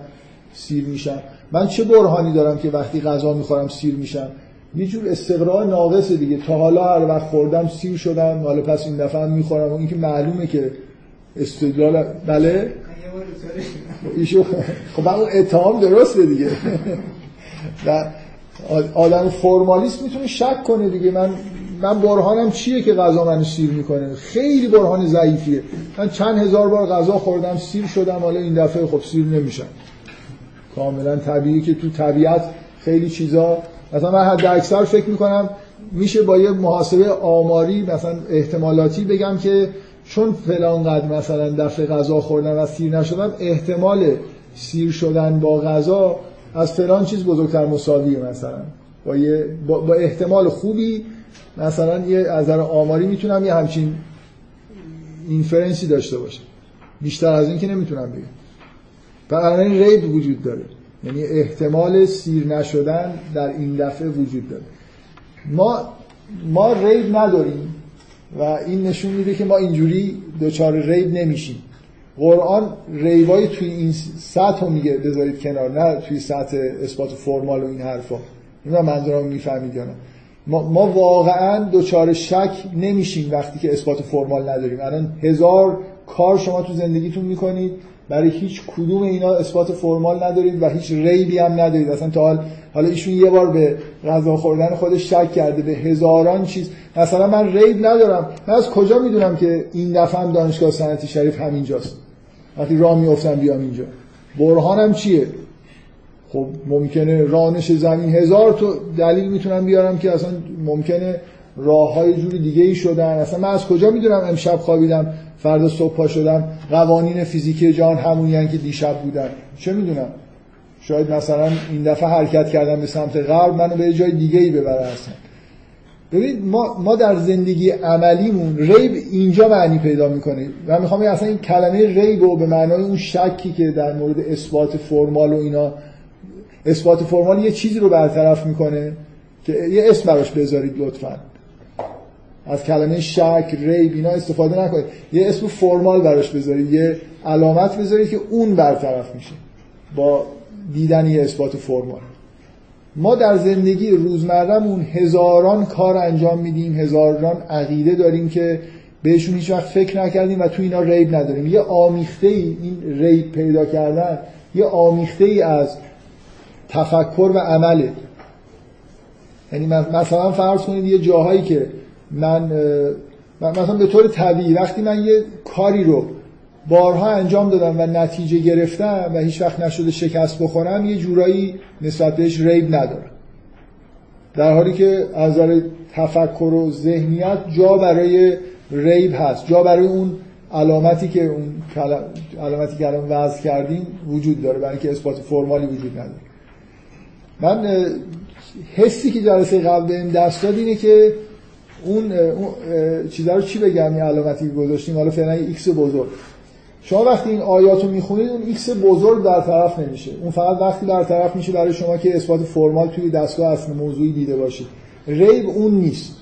سیر میشم؟ من چه برهانی دارم که وقتی غذا می‌خورم سیر میشم؟ یه جور استقرار ناقصه دیگه. تا حالا هر وقت خوردم سیر شدم حالا پس این دفعه هم می‌خورم. و اینکه معلومه که استدلال بله؟ ایشو خب اون اتهام درسته دیگه. و آدم فرمالیست می‌تونه شک کنه دیگه. من من برهانم چیه که غذا منو سیر می‌کنه؟ خیلی برهان ضعیفیه. من چند هزار بار غذا خوردم سیر شدم حالا این دفعه خب سیر نمیشم. کاملا طبیعی که تو طبیعت خیلی چیزا مثلا من حد اکثر فکر می‌کنم میشه با یه محاسبه آماری مثلا احتمالاتی بگم که چون فلان قد مثلا دفعه غذا خوردم و سیر نشدم احتمال سیر شدن با غذا از فلان چیز بزرگتر مساویه مثلا. با, یه با, احتمال خوبی مثلا یه از آماری می‌تونم یه همچین اینفرنسی داشته باشم. بیشتر از این که نمی‌تونم بگم. بنابراین ریب وجود داره. یعنی احتمال سیر نشدن در این دفعه وجود داره. ما ما ریب نداریم. و این نشون میده که ما اینجوری دوچار ریب نمیشیم. قرآن ریبای توی این سطح رو میگه بذارید کنار نه توی سطح اثبات فرمال و این حرفا. این منظورم می‌فهمید یا نه. ما, ما واقعا دوچار شک نمیشیم وقتی که اثبات فرمال نداریم. الان هزار کار شما تو زندگیتون می‌کنید برای هیچ کدوم اینا اثبات فرمال ندارید و هیچ ریبی هم ندارید. اصلا تا حال حالا ایشون یه بار به غذا خوردن خودش شک کرده به هزاران چیز. مثلا من ریب ندارم. من از کجا می‌دونم که این دفعه دانشگاه صنعتی شریف همینجاست؟ وقتی راه میافتم بیام اینجا. برهانم چیه؟ خب ممکنه رانش زمین هزار تو دلیل می‌تونم بیارم که اصلا ممکنه راه های جور دیگه ای شدن. اصلا من از کجا می‌دونم امشب خوابیدم؟ فردا صبح پا شدم قوانین فیزیکی جان همونی که دیشب بودن. چه می‌دونم؟ شاید مثلا این دفعه حرکت کردم به سمت غرب منو به جای دیگه ای ببره اصلا. ببینید ما, ما در زندگی عملیمون ریب اینجا معنی پیدا می‌کنه. و می‌خوام اصلا این کلمه ریب و به معنای اون شکی که در مورد اثبات فرمال و اینا اثبات فرمال یه چیزی رو برطرف می‌کنه که یه اسم براش بذارید لطفا. از کلمه شک ریب اینا استفاده نکنید. یه اسم فرمال براش بذارید یه علامت بذارید که اون برطرف میشه. با دیدن یه اثبات فرمال. ما در زندگی روزمرهمون هزاران کار انجام میدیم هزاران عقیده داریم که بهشون هیچ وقت فکر نکردیم و تو اینا ریب نداریم. یه آمیخته ای این ریب پیدا کردن یه آمیخته ای از تفکر و عمله. یعنی مثلا فرض کنید یه جاهایی که من مثلا به طور طبیعی وقتی من یه کاری رو بارها انجام دادم و نتیجه گرفتم و هیچ وقت نشده شکست بخورم یه جورایی نسبت بهش ریب ندارم. در حالی که از نظر تفکر و ذهنیت جا برای ریب هست جا برای اون علامتی که اون علامتی که الان وضع کردیم وجود داره برای اینکه اثبات formal ی وجود نداره. من حسی که جلسه قبل بهم دست داد اینه که اون, اون چیزا رو چی بگم؟ این علامتی گذاشتیم. حالا فعلا ایکس بزرگ. شما وقتی این آیات رو می‌خونید اون ایکس بزرگ برطرف نمیشه. اون فقط وقتی برطرف میشه برای شما که اثبات formal توی دستگاه اصل موضوعی دیده باشید. ریب اون نیست.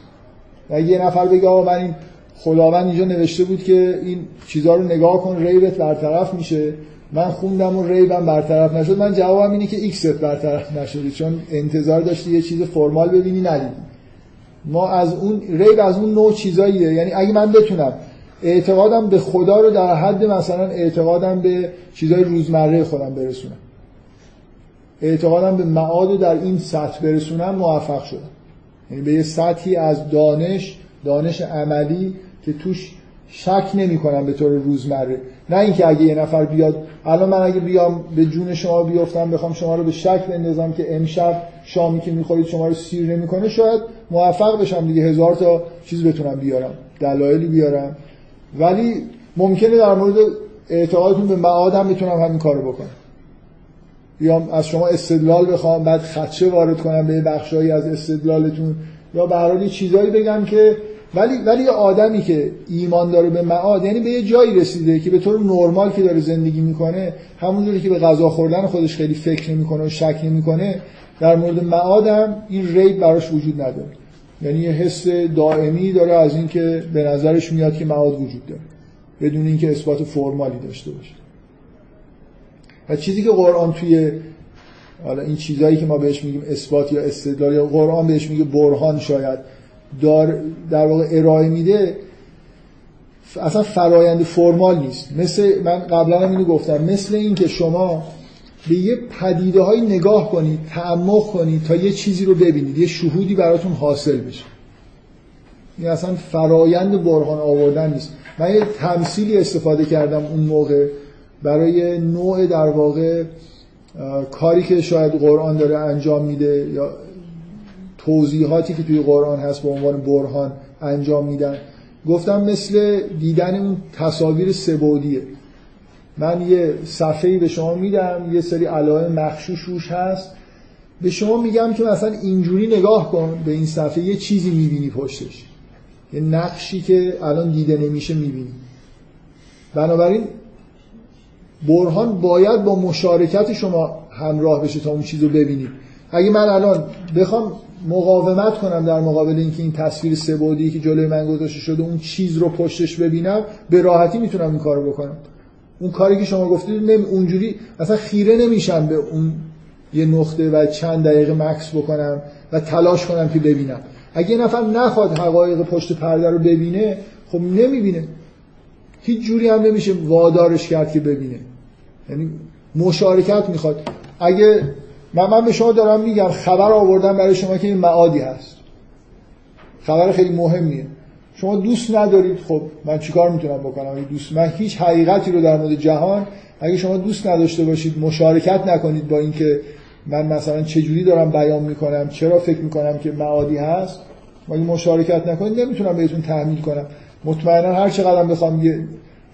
و یه نفر بگه آقا من این خداوند اینجا نوشته بود که این چیزها رو نگاه کن ریبت برطرف میشه. من خوندم و ریبم برطرف نشد. من جوابم اینه که ایکست برطرف نشده چون انتظار داشتی یه چیز formal ببینی ندیدی. ما از اون ریب از اون نوع چیزاییه. یعنی اگه من بتونم اعتقادم به خدا رو در حد مثلا اعتقادم به چیزای روزمره خودم برسونم. اعتقادم به معاد در این سطح برسونم موفق شدم. یعنی به یه سطحی از دانش دانش عملی که توش شک نمی کنم به طور روزمره. نه اینکه اگه یه نفر بیاد الان من اگه بیام به جون شما بیفتم بخوام شما رو به شک بندازم که امشب شامی که می‌خورید شما رو سیر نمی‌کنه شاید موفق بشم دیگه هزار تا چیز بتونم بیارم دلایلی بیارم. ولی ممکنه در مورد اعتقادتون به معاد هم می‌تونم همین کارو بکنم. بیام از شما استدلال بخوام بعد خدشه وارد کنم به بخشایی از استدلالتون. یا به چیزایی بگم که ولی ولی یه آدمی که ایمان داره به معاد یعنی به یه جایی رسیده که به طور نرمال که داره زندگی می‌کنه همونجوری که به غذا خوردن خودش خیلی فکر نمی‌کنه و شک نمی‌کنه در مورد معادم این ریب براش وجود نداره. یعنی یه حس دائمی داره از اینکه به نظرش میاد که معاد وجود داره بدون اینکه اثبات فرمالی داشته باشه. و چیزی که قرآن توی حالا این چیزایی که ما بهش میگیم اثبات یا استدلال یا قرآن بهش میگه برهان شاید دار در واقع ارائه میده اصلا فرایند فرمال نیست. مثل من قبلا هم اینو گفتم مثل اینکه شما به یه پدیده های نگاه کنید تعمق کنید تا یه چیزی رو ببینید یه شهودی براتون حاصل بشه. این اصلا فرایند برهان آوردن نیست. من یه تمثیلی استفاده کردم اون موقع برای نوع در واقع کاری که شاید قرآن داره انجام میده یا توضیحاتی که توی قرآن هست به عنوان برهان انجام میدن. گفتم مثل دیدن اون تصاویر سبودیه. من یه صفحه‌ای به شما میدم یه سری علائم مخشوش روش هست. به شما میگم که مثلا اینجوری نگاه کن به این صفحه یه چیزی می‌بینی پشتش. یه نقشی که الان دیده نمیشه می‌بینی. بنابراین برهان باید با مشارکت شما همراه بشه تا اون چیز رو ببینید اگه من الان بخوام مقاومت کنم در مقابل اینکه این تصویر سبودی که جلوی من گذاشته شده اون چیز رو پشتش ببینم به راحتی می‌تونم این کارو بکنم. اون کاری که شما گفتید نمی اونجوری اصلا خیره نمیشم به اون یه نقطه و چند دقیقه مکس بکنم و تلاش کنم که ببینم. اگه یه نفر نخواد حقایق پشت پرده رو ببینه خب نمی‌بینه. هیچ جوری هم نمیشه وادارش کرد که ببینه. یعنی مشارکت می‌خواد. اگه من, من به شما دارم میگم خبر آوردم برای شما که این معادی هست. خبر خیلی مهمیه. شما دوست ندارید خب من چیکار می‌تونم بکنم؟ دوست من هیچ حقیقتی رو در مورد جهان اگه شما دوست نداشته باشید مشارکت نکنید با اینکه من مثلا چه جوری دارم بیان می‌کنم چرا فکر می‌کنم که معادی هست اگه مشارکت نکنید نمی‌تونم بهتون تحمیل کنم. مطمئنا هر چقدر بخوام یه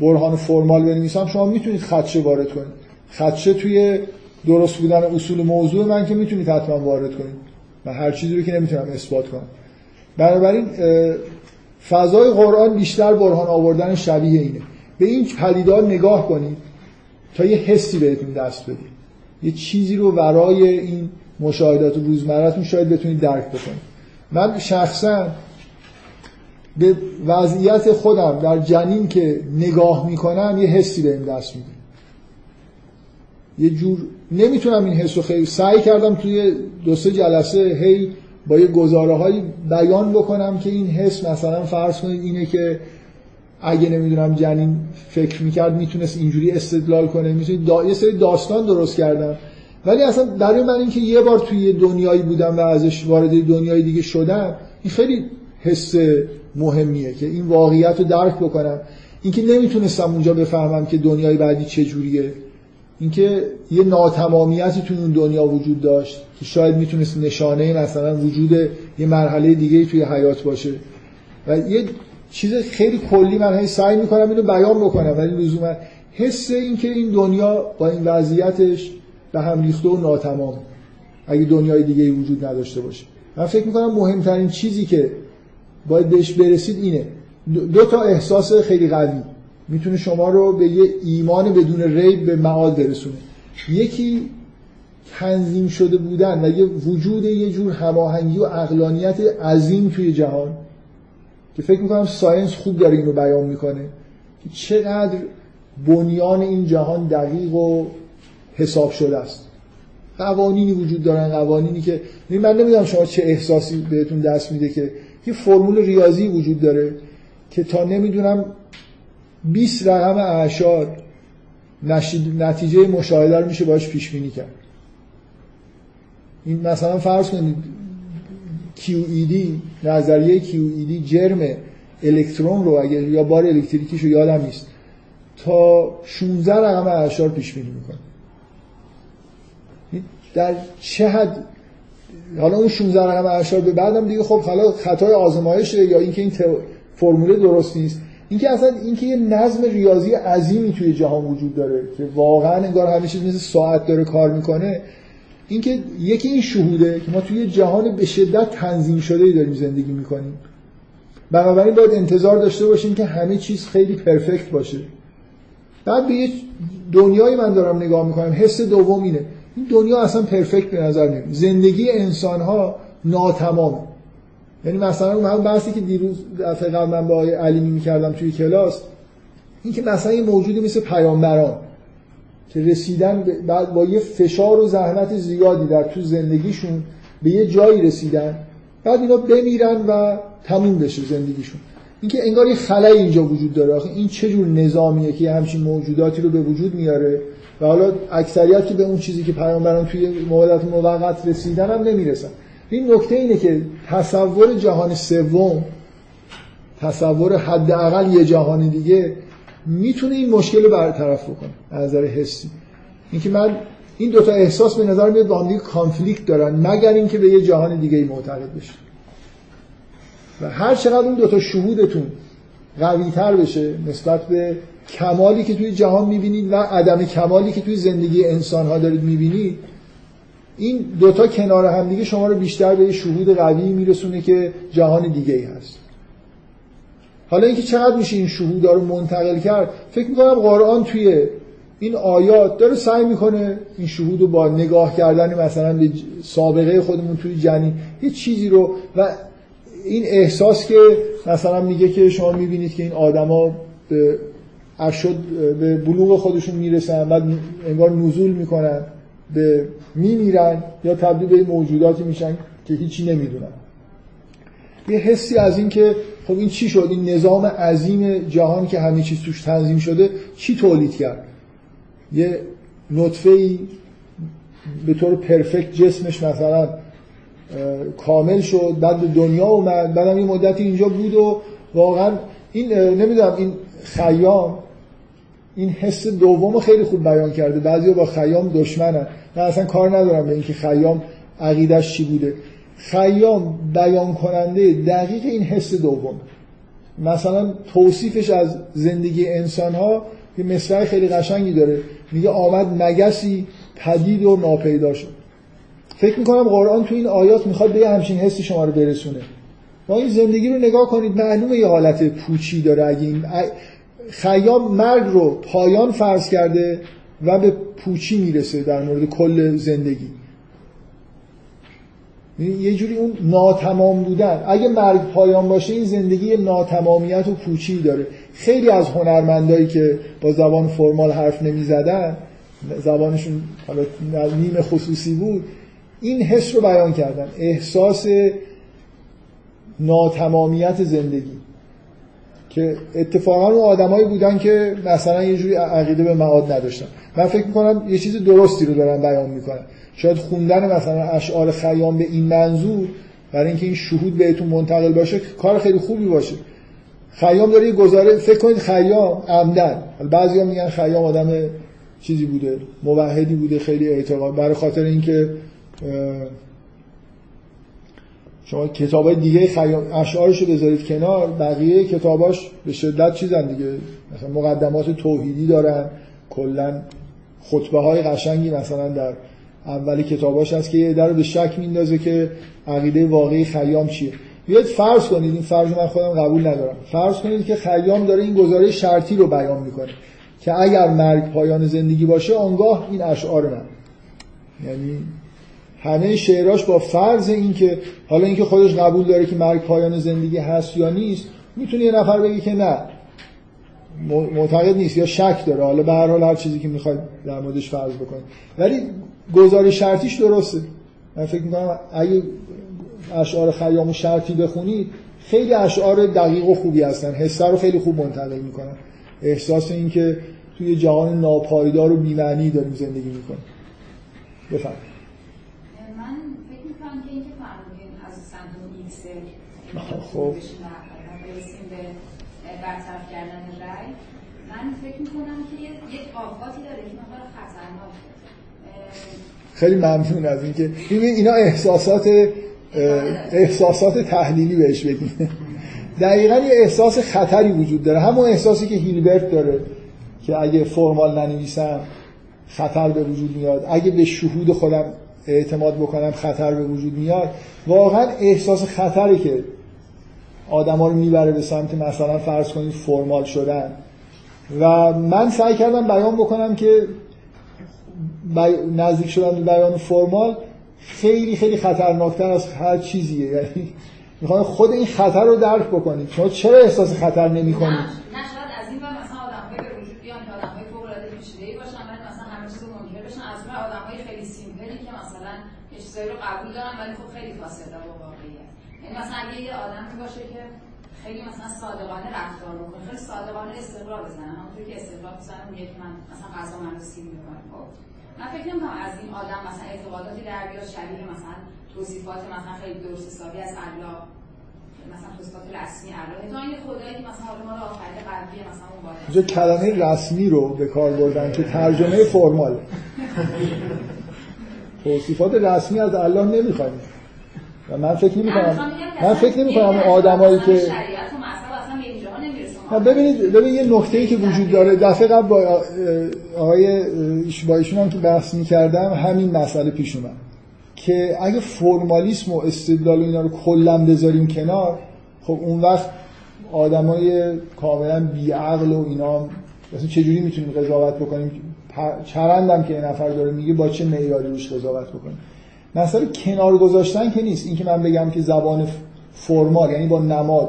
برهان فرمال بنویسم شما می‌تونید خدشه وارد کنید. خدشه توی درست بودن اصول موضوع من که می‌تونید حتما وارد کنید. من هر چیزی رو که نمی‌تونم اثبات کنم. بنابراین فضای قرآن بیشتر برهان آوردن شبیه اینه. به این پدیدار نگاه کنید تا یه حسی بهتون دست بدید یه چیزی رو ورای این مشاهدات روزمرتون شاید بتونید درک بکنید. من شخصا به وضعیت خودم در جنین که نگاه می‌کنم یه حسی بهم دست میده. یه جور نمی‌تونم این حس رو خیلی سعی کردم توی دو سه جلسه هی با یه گزاره های بیان بکنم که این حس مثلا فرض کنید اینه که اگه نمی‌دونم جنین فکر می‌کرد می‌تونست اینجوری استدلال کنه. می‌تونید دا... یه سری داستان درست کردم. ولی اصلا برای من اینکه یه بار توی دنیایی بودم و ازش وارد دنیای دیگه شدم این خیلی حس مهمیه که این واقعیت رو درک بکنم. اینکه نمی‌تونستم اونجا بفهمم که دنیای بعدی چجوریه اینکه یه ناتمامیتی تو اون دنیا وجود داشت که شاید می‌تونست نشانه مثلا وجود یه مرحله دیگه توی حیات باشه. و یه چیز خیلی کلی من هی سعی می‌کنم اینو بیان بکنم ولی لزوما حس اینکه این دنیا با این وضعیتش به هم ریخته و ناتمام اگه دنیای دیگه وجود نداشته باشه. من فکر می‌کنم مهمترین چیزی که باید بهش برسید اینه. دو تا احساس خیلی قوی. می‌تونه شما رو به یه ایمان بدون ریب به معاد برسونه. یکی تنظیم شده بودن و یه وجود یه جور هماهنگی و اقلانیت عظیم توی جهان که فکر می‌کنم ساینس خوب داره اینو بیان می‌کنه که چقدر بنیان این جهان دقیق و حساب شده است. قوانینی وجود دارن قوانینی که من نمی‌دونم شما چه احساسی بهتون دست میده که یه فرمول ریاضی وجود داره که تا نمی‌دونم 20 رقم اعشار نتیجه مشاهده رو میشه باش پیش بینی کرد. این مثلا فرض کنید QED نظریه QED جرم الکترون رو اگر یا بار الکتریکیش رو یادم نیست تا 16 رقم اعشار پیش بینی می‌کنه. در چه حد حالا اون 16 رقم اعشار به بعدم دیگه خب حالا خطای آزمایشه یا اینکه این فرموله درست نیست. اینکه اصلا اینکه یه نظم ریاضی عظیمی توی جهان وجود داره که واقعا انگار همه مثل ساعت داره کار می‌کنه اینکه یکی این شهوده که ما توی جهان به شدت تنظیم شده داریم زندگی می‌کنیم. بنابراین باید انتظار داشته باشیم که همه چیز خیلی پرفکت باشه. بعد به یه دنیایی من دارم نگاه می‌کنم حس دوم اینه. این دنیا اصلا پرفکت به نظر نمیاد زندگی انسان ها ناتمامه یعنی مثلا اون بحثی که دیروز دفعه قبل من با آقای علیمی می‌کردم توی کلاس این که مثلا یه موجودی مثل پیامبران که رسیدن بعد با یه فشار و زحمت زیادی در تو زندگیشون به یه جایی رسیدن بعد اینا بمیرن و تموم بشه زندگیشون. اینکه انگار یه خلای اینجا وجود داره. آخه این چه جور نظامیه که همچین موجوداتی رو به وجود میاره و حالا اکثریت که به اون چیزی که پیامبران توی موقعیت موقت رسیدن هم نمی‌رسن. این نکته اینه که تصور جهان سوم تصور حداقل یه جهان دیگه می‌تونه این مشکل رو برطرف بکنه از نظر حسی. اینکه من این دوتا احساس به نظر میاد با هم دیگه کانفلیکت دارن مگر اینکه به یه جهان دیگه معتقد بشه. و هر چقدر اون دوتا شهودتون قوی تر بشه نسبت به کمالی که توی جهان می‌بینید و عدم کمالی که توی زندگی انسان ها دارید می‌بینید این دوتا کنار هم دیگه شما رو بیشتر به شهود قوی میرسونه که جهان دیگه ای هست. حالا اینکه چقدر میشه این شهود رو منتقل کرد فکر می‌کنم قرآن توی این آیات داره سعی می‌کنه این شهود رو با نگاه کردن مثلا به سابقه خودمون توی جنین یه چیزی رو و این احساس که مثلا میگه که شما می‌بینید که این آدما به اشد به بلوغ خودشون می‌رسن بعد انگار نزول می‌کنن. به میمیرن یا تبدیل به موجوداتی میشن که هیچی نمی‌دونن. یه حسی از این که خب این چی شد؟ این نظام عظیم جهان که همه چیز توش تنظیم شده چی تولید کرد؟ یه نطفه ای به طور پرفکت جسمش مثلا کامل شد بعد به دنیا اومد بعدم یه مدتی اینجا بود و واقعا این نمی‌دونم این خیام این حس دوم خیلی خوب بیان کرده. بعضی با خیام دشمنن. من اصلا کار ندارم به اینکه خیام عقیدش چی بوده. خیام بیان کننده دقیق این حس دوم. مثلا توصیفش از زندگی انسان ها یه مصرع خیلی قشنگی داره. میگه آمد مگسی پدید و ناپیدا شد. فکر می‌کنم قرآن تو این آیات می‌خواد به همچین حسی شما رو برسونه. ما این زندگی رو نگاه کنید معلومه یه حالت پوچی داره. اگه این خیام مرگ رو پایان فرض کرده و به پوچی می‌رسه در مورد کل زندگی. یه جوری اون ناتمام بودن. اگه مرگ پایان باشه این زندگی ناتمامیت و پوچی داره. خیلی از هنرمندایی که با زبان فرمال حرف نمی‌زدن زبانشون حالا نیم خصوصی بود این حس رو بیان کردن. احساس ناتمامیت زندگی. که اتفاقا اون آدمایی بودن که مثلا یه جوری عقیده به معاد نداشتن. من فکر می‌کنم یه چیز درستی رو دارن بیان می‌کنن. شاید خوندن مثلا اشعار خیام به این منظور برای اینکه این شهود بهتون منتقل باشه کار خیلی خوبی باشه. خیام داره یه گزاره فکر کنید خیام عمدن. بعضی ها میگن خیام آدم چیزی بوده موحدی بوده خیلی اعتقاد. برای خاطر اینکه شما کتاب های دیگه اشعارش رو بذارید کنار بقیه کتاباش به شدت چیزن دیگه. مثلا مقدمات توحیدی دارن کلا خطبه های قشنگی مثلا در اول کتاباش هست که یه در به شک میندازه که عقیده واقعی خیام چیه. بیاید فرض کنید این فرض من خودم قبول ندارم. فرض کنید که خیام داره این گزاره شرطی رو بیان می‌کنه که اگر مرگ پایان زندگی باشه آنگاه این اشعار من. یعنی همه شعراش با فرض اینکه حالا اینکه خودش قبول داره که مرگ پایان زندگی هست یا نیست می‌تونه یه نفر بگه که نه. معتقد نیست یا شک داره. حالا به هر حال هر چیزی که می‌خواد در موردش فرض بکنید ولی گزاره شرطیش درسته. من فکر می‌کنم اگه اشعار خیام شرطی بخونید خیلی اشعار دقیق و خوبی هستن. حسه رو خیلی خوب منتقل می‌کنن احساس این که توی جهان ناپایدار و بی‌معنی داریم زندگی می‌کنیم. بفرمایید من فکر می‌کنم که اینکه فرمودین از سمت اون ایکسل خب. برطرف کردن رای من فکر می‌کنم که یه یک آفاتی داره که مقدار اه، خیلی ممنون از اینکه ببین اینا احساسات احساسات تحلیلی بهش بگیم. دقیقا یه احساس خطری وجود داره. همون احساسی که هیلبرت داره که اگه فرمال ننویسم خطر به وجود میاد. اگه به شهود خودم اعتماد بکنم خطر به وجود میاد. واقعا احساس خطری که آدما رو می‌بره به سمت مثلا فرض کنید فرمال شدن. و من سعی کردم بیان بکنم که بی... نزدیک شدن به بیان فرمال خیلی خیلی خطرناکتر از هر چیزیه. یعنی می‌خوام خود این خطر رو درک بکنید. شما چرا احساس خطر نمی کنید رو قبول دارن ولی خب خیلی فاصله مثلا اگه یه آدمی باشه که خیلی مثلا صادقانه رفتار بکنه خیلی صادقانه استقرار بزنه. همونطور که استقرار بزنه میگه که من مثلا غذا من رو سیر می‌کنم خب. من فکر نمی‌کنم از این آدم مثلا اعتقاداتی در بیاد شبیه مثلا توصیفات مثلا خیلی درست حسابی از الله مثلا توصیفات رسمی الله. تا این خدایی که مثلا حالا ما رو آفریده قلبی مثلا اون بالا. اینجا کلمه رسمی رو به کار بردن که ترجمه فرمال توصیفات رسمی از الله نمی‌خوایم و من فکر نمی کنم. من فکر نمی کنم آدمایی که ببینید ببین یه نکته ای که وجود داره. دفعه قبل با آقای با ایشون هم که بحث می‌کردم همین مسئله پیش اومد. که اگه فرمالیسم و استدلال و اینا رو کلا بذاریم کنار خب اون وقت آدمای کاملا بیعقل و اینا مثلا چجوری می‌تونیم قضاوت بکنیم؟ چرندم که یه نفر داره میگه با چه معیاری روش قضاوت بکنیم؟ مسئله کنار گذاشتن که نیست. اینکه من بگم که زبان فرمال یعنی با نماد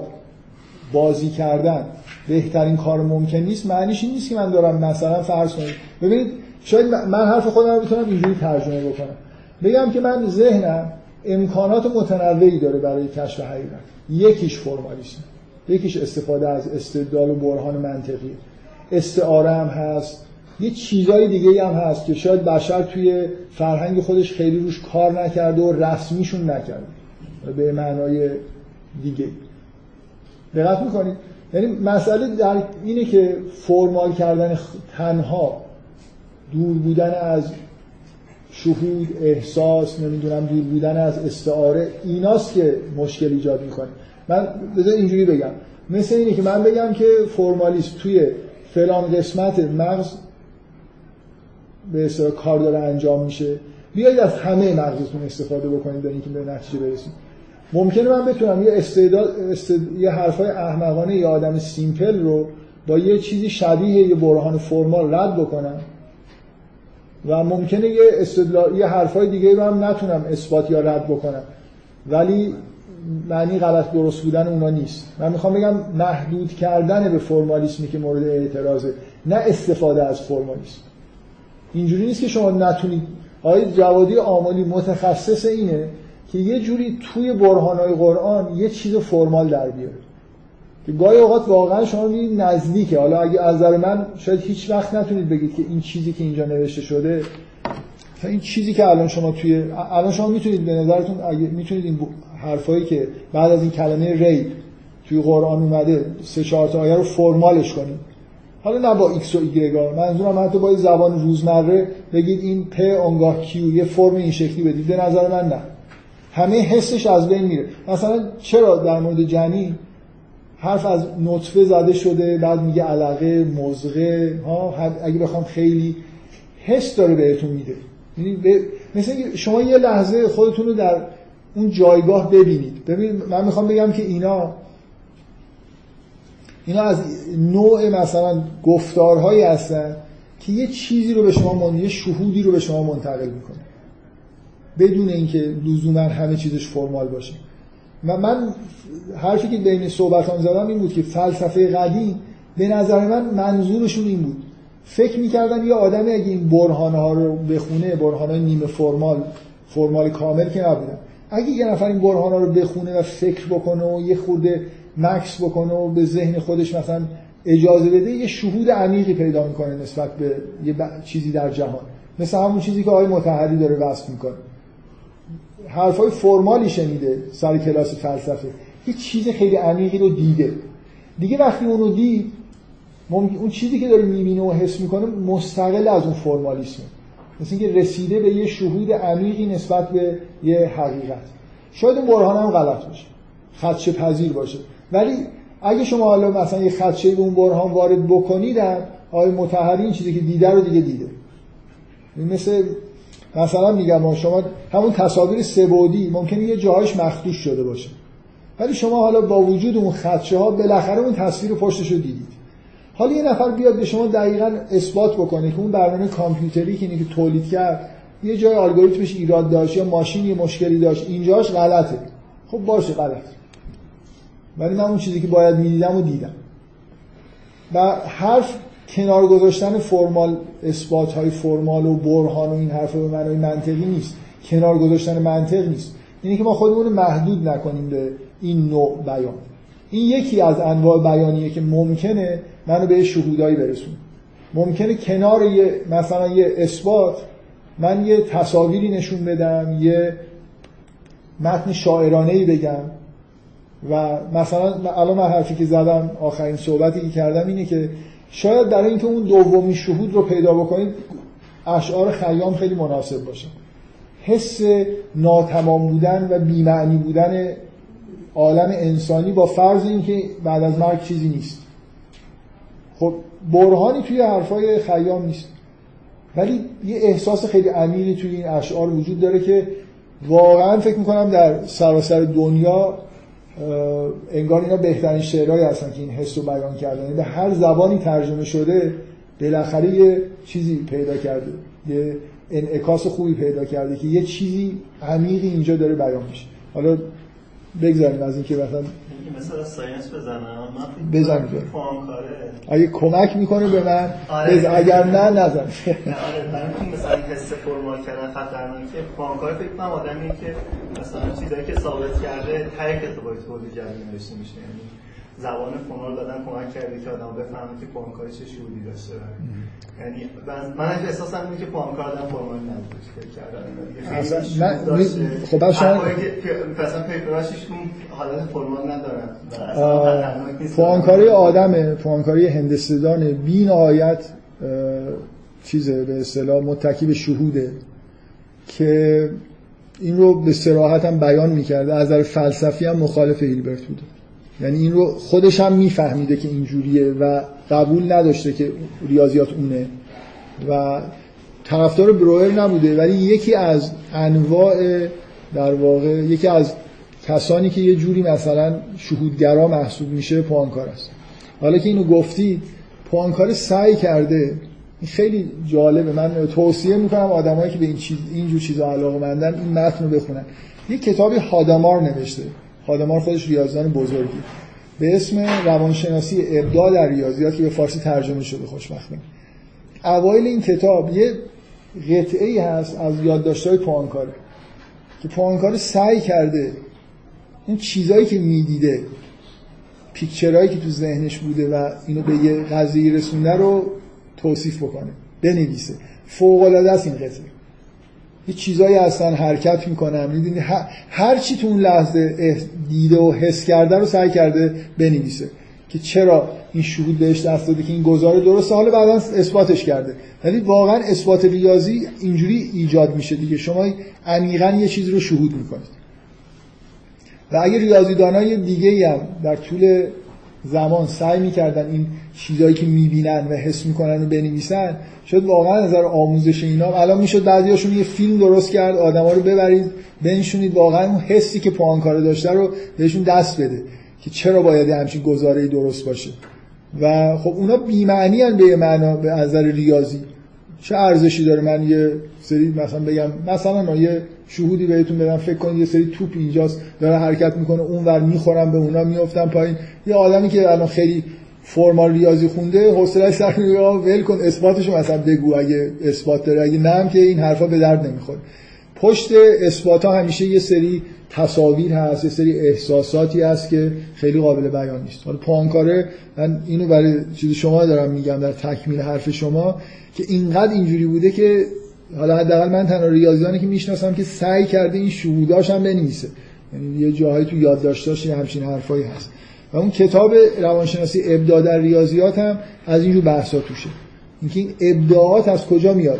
بازی کردن بهترین کار ممکن نیست معنیش این نیست که من دارم مثلا فرض کنید. ببینید شاید من حرف خودم رو بتونم اینجوری ترجمه بکنم. بگم که من ذهنم امکانات متنوعی داره برای کشف حقیقت. یکیش فرمالیسم. یکیش استفاده از استدلال و برهان منطقی. استعاره هم هست. یه چیزای دیگه هم هست که شاید بشر توی فرهنگ خودش خیلی روش کار نکرده و رسمیشون نکرده. به معنای دیگه. دقت می‌کنید؟ یعنی مسئله در اینه که فرمال کردن تنها دور بودن از شهود احساس نمی‌دونم دور بودن از استعاره ایناست که مشکل ایجاد می‌کنه. من بذار اینجوری بگم. مثل اینه که من بگم که فرمالیست توی فلان قسمت مغز به اصطلاح کار داره انجام میشه. بیایید از همه مغزتون استفاده بکنید برای اینکه به نتیجه برسید. ممکنه من بتونم یه استعداد استد... یه حرفای احمقانه یه آدم سیمپل رو با یه چیزی شبیه یه برهان فرمال رد بکنم و ممکنه یه استدلال یه حرفای دیگه رو هم نتونم اثبات یا رد بکنم. ولی معنی غلط درست بودن اونا نیست. من می‌خوام بگم محدود کردن به فرمالیسمی که مورد اعتراضه نه استفاده از فرمالیسم. اینجوری نیست که شما نتونید. آقای جوادی آمالی متخصص اینه که یه جوری توی برهانهای قرآن یه چیز فرمال در بیاره. که گاهی اوقات واقعا شما می‌بینید نزدیکه. حالا اگه از نظر من شاید هیچ وقت نتونید بگید که این چیزی که اینجا نوشته شده این چیزی که الان شما توی الان شما می‌تونید به نظرتون اگه می‌تونید این حرفایی که بعد از این کلمه ری توی قرآن اومده سه چهار تا آیه رو formal ش کنیم حالا نه با ایکس و ایگرگا منظورم حتی با زبان روزمره بگید این P اونگاه Q یه فرم این شکلی بدید. به نظر من نه. همه حسش از بین میره. مثلا چرا در مورد جنین حرف از نطفه زده شده بعد میگه علقه مضغه ها اگه بخوام خیلی حس داره بهتون میده. یعنی به... شما یه لحظه خودتون رو در اون جایگاه ببینید. ببین من می‌خوام بگم که اینا اینا از نوع مثلا گفتارهایی هستن که یه چیزی رو به شما من... یه شهودی رو به شما منتقل می‌کنه. بدون اینکه لزوما همه چیزش فرمال باشه. من حرفی که بین صحبتان زدم این بود که فلسفه قدیم به نظر من منظورشون این بود. فکر می‌کردن یه آدمی اگه این برهانه ها رو بخونه برهانه نیمه فرمال فرمال کامل که نبودن. اگه یه نفر این برهانه رو بخونه و فکر بکنه و یه خورده مکس بکنه و به ذهن خودش مثلا اجازه بده یه شهود عمیقی پیدا می‌کنه نسبت به یه چیزی در جهان. مثل همون چیزی که آقای متحری داره وصف می‌کنه. حرفای فرمالی شنیده سر کلاس فلسفه. یه چیز خیلی عمیقی رو دیده. دیگه وقتی اونو دید اون چیزی که داره می‌بینه و حس می‌کنه مستقل از اون فرمالیسمه مثل اینکه رسیده به یه شهود عمیقی نسبت به یه حقیقت. شاید اون برهان غلط باشه. خدشه پذیر باشه. ولی اگه شما حالا مثلا یه خدشه به اون برهان وارد بکنید آقای متحری این چیزی که دیده رو دیگه دیده. مثل مثلا میگم شما همون تصاویر سبودی ممکنه یه جاهایش مخدوش شده باشه. ولی شما حالا با وجود اون خدشه ها بالاخره اون تصویر پشتش رو دیدید. حالا یه نفر بیاد به شما دقیقا اثبات بکنه که اون برنامه کامپیوتری که که تولید کرد یه جای الگوریتمش ایراد داشت یا ماشین یه مشکلی داشت اینجاش غلطه. خب باشه غلط ولی من اون چیزی که باید می‌دیدم و دیدم. و حرف کنار گذاشتن فرمال اثبات های فرمال و برهان و این حرف به معنای منطقی نیست. کنار گذاشتن منطق نیست. اینه که ما خودمون محدود نکنیم به این نوع بیان. این یکی از انواع بیانیه که ممکنه منو به شهودایی برسون ممکنه کنار یه مثلا یه اثبات من یه تصاویری نشون بدم یه متن شاعرانه ای بگم. و مثلا الان من حرفی که زدم آخرین صحبتی که کردم اینه که شاید برای اینکه اون دومی شهود رو پیدا بکنید اشعار خیام خیلی مناسب باشه. حس ناتمام بودن و بیمعنی بودن عالم انسانی با فرض اینکه بعد از مرگ چیزی نیست. خب برهانی توی حرفای خیام نیست. ولی یه احساس خیلی عمیقی توی این اشعار وجود داره که واقعا فکر می‌کنم در سراسر دنیا انگار اینا بهترین شعرهایی هستن که این حس رو بیان کردن. یعنی به هر زبانی ترجمه شده بالاخره یه چیزی پیدا کرده یه انعکاس خوبی پیدا کرده که یه چیزی عمیقی اینجا داره بیان میشه. حالا بگذاریم از اینکه مثلا مثلا ساینس بزنم من بزن اگه کمک می‌کنه به من آره. اگر نه نزن. آره من مثلا حس فرمال کردن خطرناکه. پانکار فکر کنم آدمی که مثلا چیزایی که ثابت کرده ته کتابای تولید جدید نوشته میشه یعنی زبان فونال دادن کمک کرده که آدم بفهمه که پانکاری چه شهودی داشته یعنی من احساسم اینه که پانکار آدم فرمال نبود فکر من خب مثلا پیپراشش اون حالت فرمال ندارن. پوانکاری آدمه پوانکاری هندستدانه بی نهایت چیزه به اصطلاح متکی به شهوده که این رو به سراحت هم بیان می‌کرده. از نظر فلسفی هم مخالف هیلبرت بوده. یعنی این رو خودش هم میفهمیده که اینجوریه و قبول نداشته که ریاضیات اونه. و طرفدار بروئر نبوده ولی یکی از انواع در واقع یکی از کسانی که یه جوری مثلا شهودگرا محسوب میشه پوانکار است. حالا که اینو گفتی پوانکار سعی کرده. خیلی جالبه. من توصیه می‌کنم آدمایی که به این چیز اینجور چیزا علاقه مندن این متن رو بخونن. یه کتابی هادامار نوشته. هادامار خودش ریاضیدان بزرگی. به اسم روانشناسی ابداع در ریاضیات که به فارسی ترجمه شده خوشبختانه. اوایل این کتاب یه قطعه ای هست از یادداشت‌های پوانکاره که پوانکار سعی کرده این چیزایی که می‌دیده پیکچرهایی که تو ذهنش بوده و اینو به یه قضیه رسونده رو توصیف بکنه بنویسه. فوق العاده است این قطعه. یه چیزایی هستن حرکت می‌کنن می‌دونی هر, چی تو اون لحظه دیده و حس کرده رو سعی کرده بنویسه که چرا این شهود بهش دست داده که این گزاره درسته حالا بعدا اثباتش کرده. ولی واقعا اثبات ریاضی اینجوری ایجاد میشه دیگه. شما عمیقا یه چیز رو شهود می‌کنید. و اگه ریاضیدانای دیگه هم در طول زمان سعی می‌کردن این چیزایی که می‌بینن و حس می‌کنن و بنویسن شاید واقعا نظر آموزش اینا. الان می‌شد بعضیاشون یه فیلم درست کرد آدما رو ببرید بنشونید. واقعا اون حسی که پوانکاره داشته رو بهشون دست بده که چرا باید همچین گزاره‌ای درست باشه. و خب اونا بی‌معنی به معنا به نظر ریاضی. چه ارزشی داره من یه سری مثلا بگم مثلا ما یه شهودی بهتون بدم فکر کنید یه سری توپ اینجاست داره حرکت می‌کنه اونور می‌خورم به اونا میافتم پایین. یه آدمی که الان خیلی فرمال ریاضی خونده حوصله‌اش سر ول کن اثباتشو مثلا بگو اگه اثبات داره. اگه نه هم که این حرفا به درد نمی‌خوره. پشت اثبات ها همیشه یه سری تصاویر هست یه سری احساساتی هست که خیلی قابل بیان نیست. حالا پانکاره من اینو برای چیز شما دارم میگم در تکمیل حرف شما که اینقدر اینجوری بوده که حالا حداقل من تنها ریاضیانی که می‌شناسم که سعی کرده این شهوداش هم بنویسه. یعنی یه جاهایی تو یادداشتاش همچین حرفایی هست. و اون کتاب روانشناسی ابداع در ریاضیات هم از اینجور بحثا توشه. اینکه این ابداعات از کجا میاد؟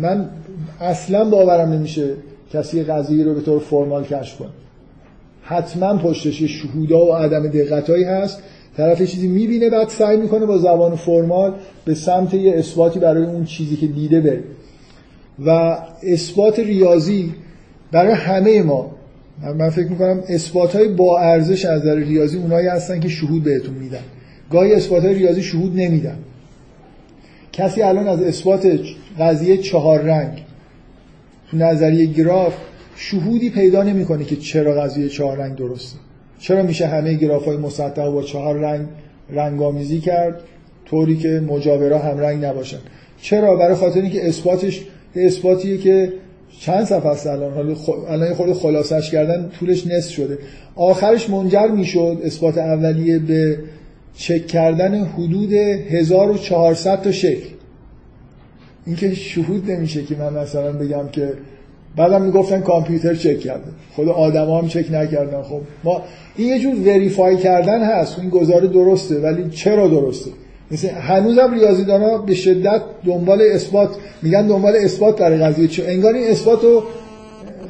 من اصلا باورم نمیشه کسی قضیه رو به طور فرمال کشف کنه. حتما پشتش یه شهودا و عدم دقتایی هست. طرف یه چیزی می‌بینه بعد سعی می‌کنه با زبان فرمال به سمت یه اثباتی برای اون چیزی که دیده بره. و اثبات ریاضی برای همه ما من فکر می‌کنم اثبات های با ارزش از نظر ریاضی اونایی هستن که شهود بهتون میدن. گاهی اثبات های ریاضی شهود نمیدن. کسی الان از اثبات قضیه چهار رنگ نظریه گراف شهودی پیدا نمی‌کنه که چرا قضیه چهار رنگ درسته. چرا میشه همه گراف های مسطح با چهار رنگ رنگامیزی کرد؟ طوری که مجاورا هم رنگ نباشن. چرا؟ برای خاطر اینکه اثباتش اثباتیه که چند صفحه است الان؟ حالا. الان خورده خلاصش کردن طولش نصف شده. آخرش منجر می‌شد اثبات اولیه به چک کردن حدود 1400 تا شکل. اینکه شهود نمیشه که من مثلا بگم که بعدم می‌گفتن کامپیوتر چک کرده. خود آدما هم چک نکردن. خب ما این یه جور وریفای کردن هست. این گزاره درسته ولی چرا درسته؟ مثل هنوزم ریاضیدانا به شدت دنبال اثبات میگن دنبال اثبات برای قضیه. چه انگار این اثبات رو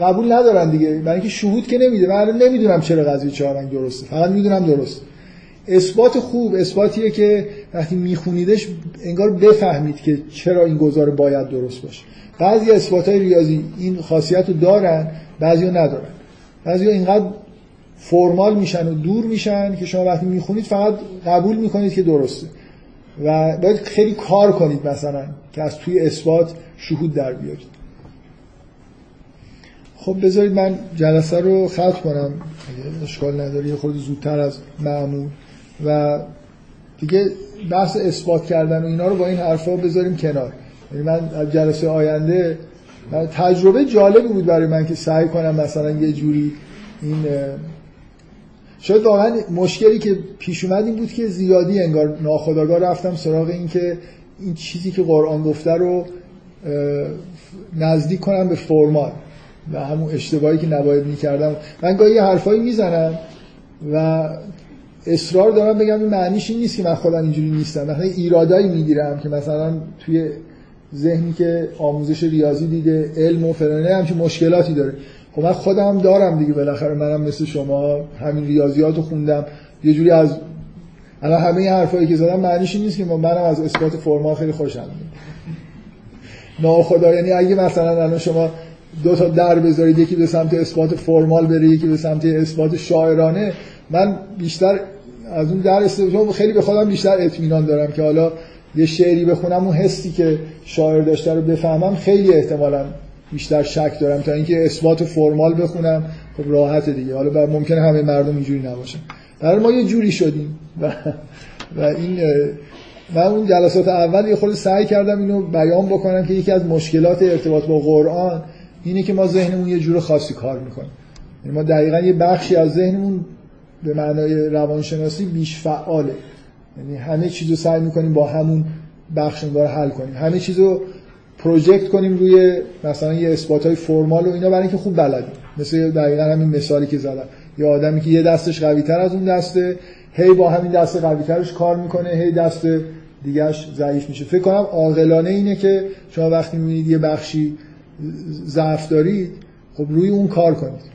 قبول ندارن دیگه. برای اینکه شهود که نمیده. من نمی‌دونم چرا قضیه چهار رنگ درسته. فقط می‌دونم درست اثبات خوب اثباتیه که وقتی میخونیدش انگار بفهمید که چرا این گزاره باید درست باشه. بعضی اثبات های ریاضی این خاصیت رو دارن بعضی ندارن. بعضی اینقدر فرمال میشن و دور میشن که شما وقتی می‌خونید فقط قبول می‌کنید که درسته. و باید خیلی کار کنید مثلا که از توی اثبات شهود در بیارید. خب بذارید من جلسه رو ختم کنم. اشکال نداری خود زودتر از معمول. و دیگه بحث اثبات کردن و اینا رو با این حرفا بذاریم کنار. یعنی من جلسه آینده تجربه جالبی بود برای من که سعی کنم مثلا یه جوری این شاید واقعا مشکلی که پیش اومد این بود که زیادی انگار ناخودآگاه رفتم سراغ این که این چیزی که قرآن گفته رو نزدیک کنم به فرمال و همون اشتباهی که نباید می‌کردم. من گاهی یه حرفایی می‌زنم و اصرار دارم بگم این معنیش این نیست که من خودم اینجوری نیستم. مثلا ایرادایی می‌گیرم که مثلا توی ذهنی که آموزش ریاضی دیده علم و فلانه همچین مشکلاتی داره. خب من خودم دارم دیگه بالاخره منم مثل شما همین ریاضیات رو خوندم. یه جوری از الان همه این حرفایی که زدم معنیش نیست که منم از اثبات فرما خیلی خوشم ناخدا یعنی اگه مثلا الان شما دو تا در بذارید یکی به سمت اثبات فرمال بره یکی به سمت اثبات شاعرانه من بیشتر از اون در استفاده خیلی به خودم بیشتر اطمینان دارم که حالا یه شعری بخونم اون حسی که شاعر داشته رو بفهمم خیلی احتمالا بیشتر شک دارم تا اینکه اثبات فرمال بخونم خب راحت دیگه. حالا ممکنه همه مردم اینجوری نباشن در ما یه جوری شدیم و, و این من اون جلسات اول یه خود سعی کردم اینو بیان بکنم که یکی از مشکلات ارتباط با قرآن اینه که ما ذهنمون یه جور خاصی کار می‌کنه. یعنی ما دقیقا یه بخشی از ذهنمون به معنای روانشناسی بیش فعاله. یعنی همه چیزو سعی می‌کنیم با همون بخش انگار حل کنیم. همه چیزو پروژکت کنیم روی مثلا یه اثبات های فرمال و اینا برای اینکه خوب بلدیم. مثل دقیقا همین مثالی که زدم. یه آدمی که یه دستش قوی تر از اون دسته هی با همین دست قوی ترش کار می‌کنه هی دست دیگهش ضعیف میشه. فکر کنم عاقلانه اینه که شما وقتی می‌بینید یه بخشی ضعف دارید خب روی اون کار کنید.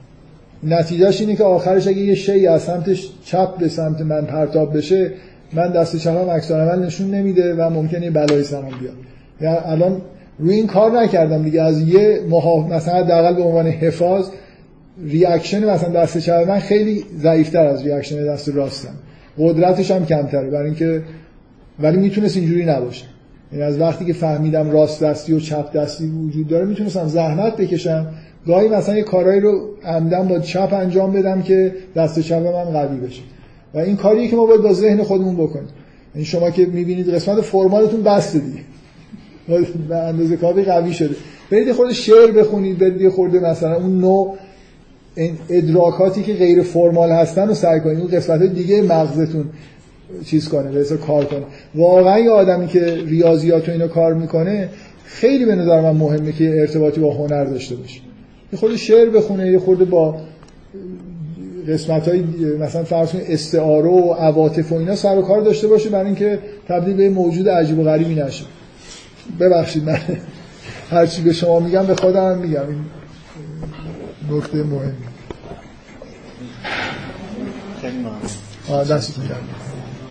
نتیجهش اینه که آخرش اگه یه شی از سمتش چپ به سمت من پرتاب بشه من دست چپم عکس عمل نشون نمیده و ممکنه بلای سرم بیاد. یعنی الان روی این کار نکردم دیگه. از یه محاف... مثلا حداقل به عنوان حفاظ reaction مثلا دست چپ من خیلی ضعیفتر از reaction دست راستم. قدرتش هم کمتره برای اینکه ولی می‌تونست اینجوری نباشه. یعنی از وقتی که فهمیدم راست دستی و چپ دستی وجود داره می‌تونستم زحمت بکشم. گاهی مثلا یه کارهایی رو عمدن با چپ انجام بدم که دست چپ من قوی بشه. و این کاریه که ما باید با ذهن خودمون بکنیم. یعنی شما که می‌بینید قسمت فرمالتون بسته دیگه. به اندازه کافی قوی شده. برید خود شعر بخونید برید خورده مثلا اون نوع این ادراکاتی که غیر فرمال هستن رو سعی کنید. اون قسمت دیگه مغزتون چیز کنه به کار کنه. واقعا یه آدمی که ریاضیات و اینو کار می‌کنه خیلی به نظر من مهمه که ارتباطی با هنر داشته باشه. یه خود شعر بخونه یه خورده با قسمت های مثلا فرض کنید استعاره و عواطف و اینا سر و کار داشته باشه برای اینکه تبدیل به موجود عجیب و غریبی نشه. ببخشید من هرچی به شما میگم به خودم میگم. این نکته مهمی. خیلی ممنون. دستتون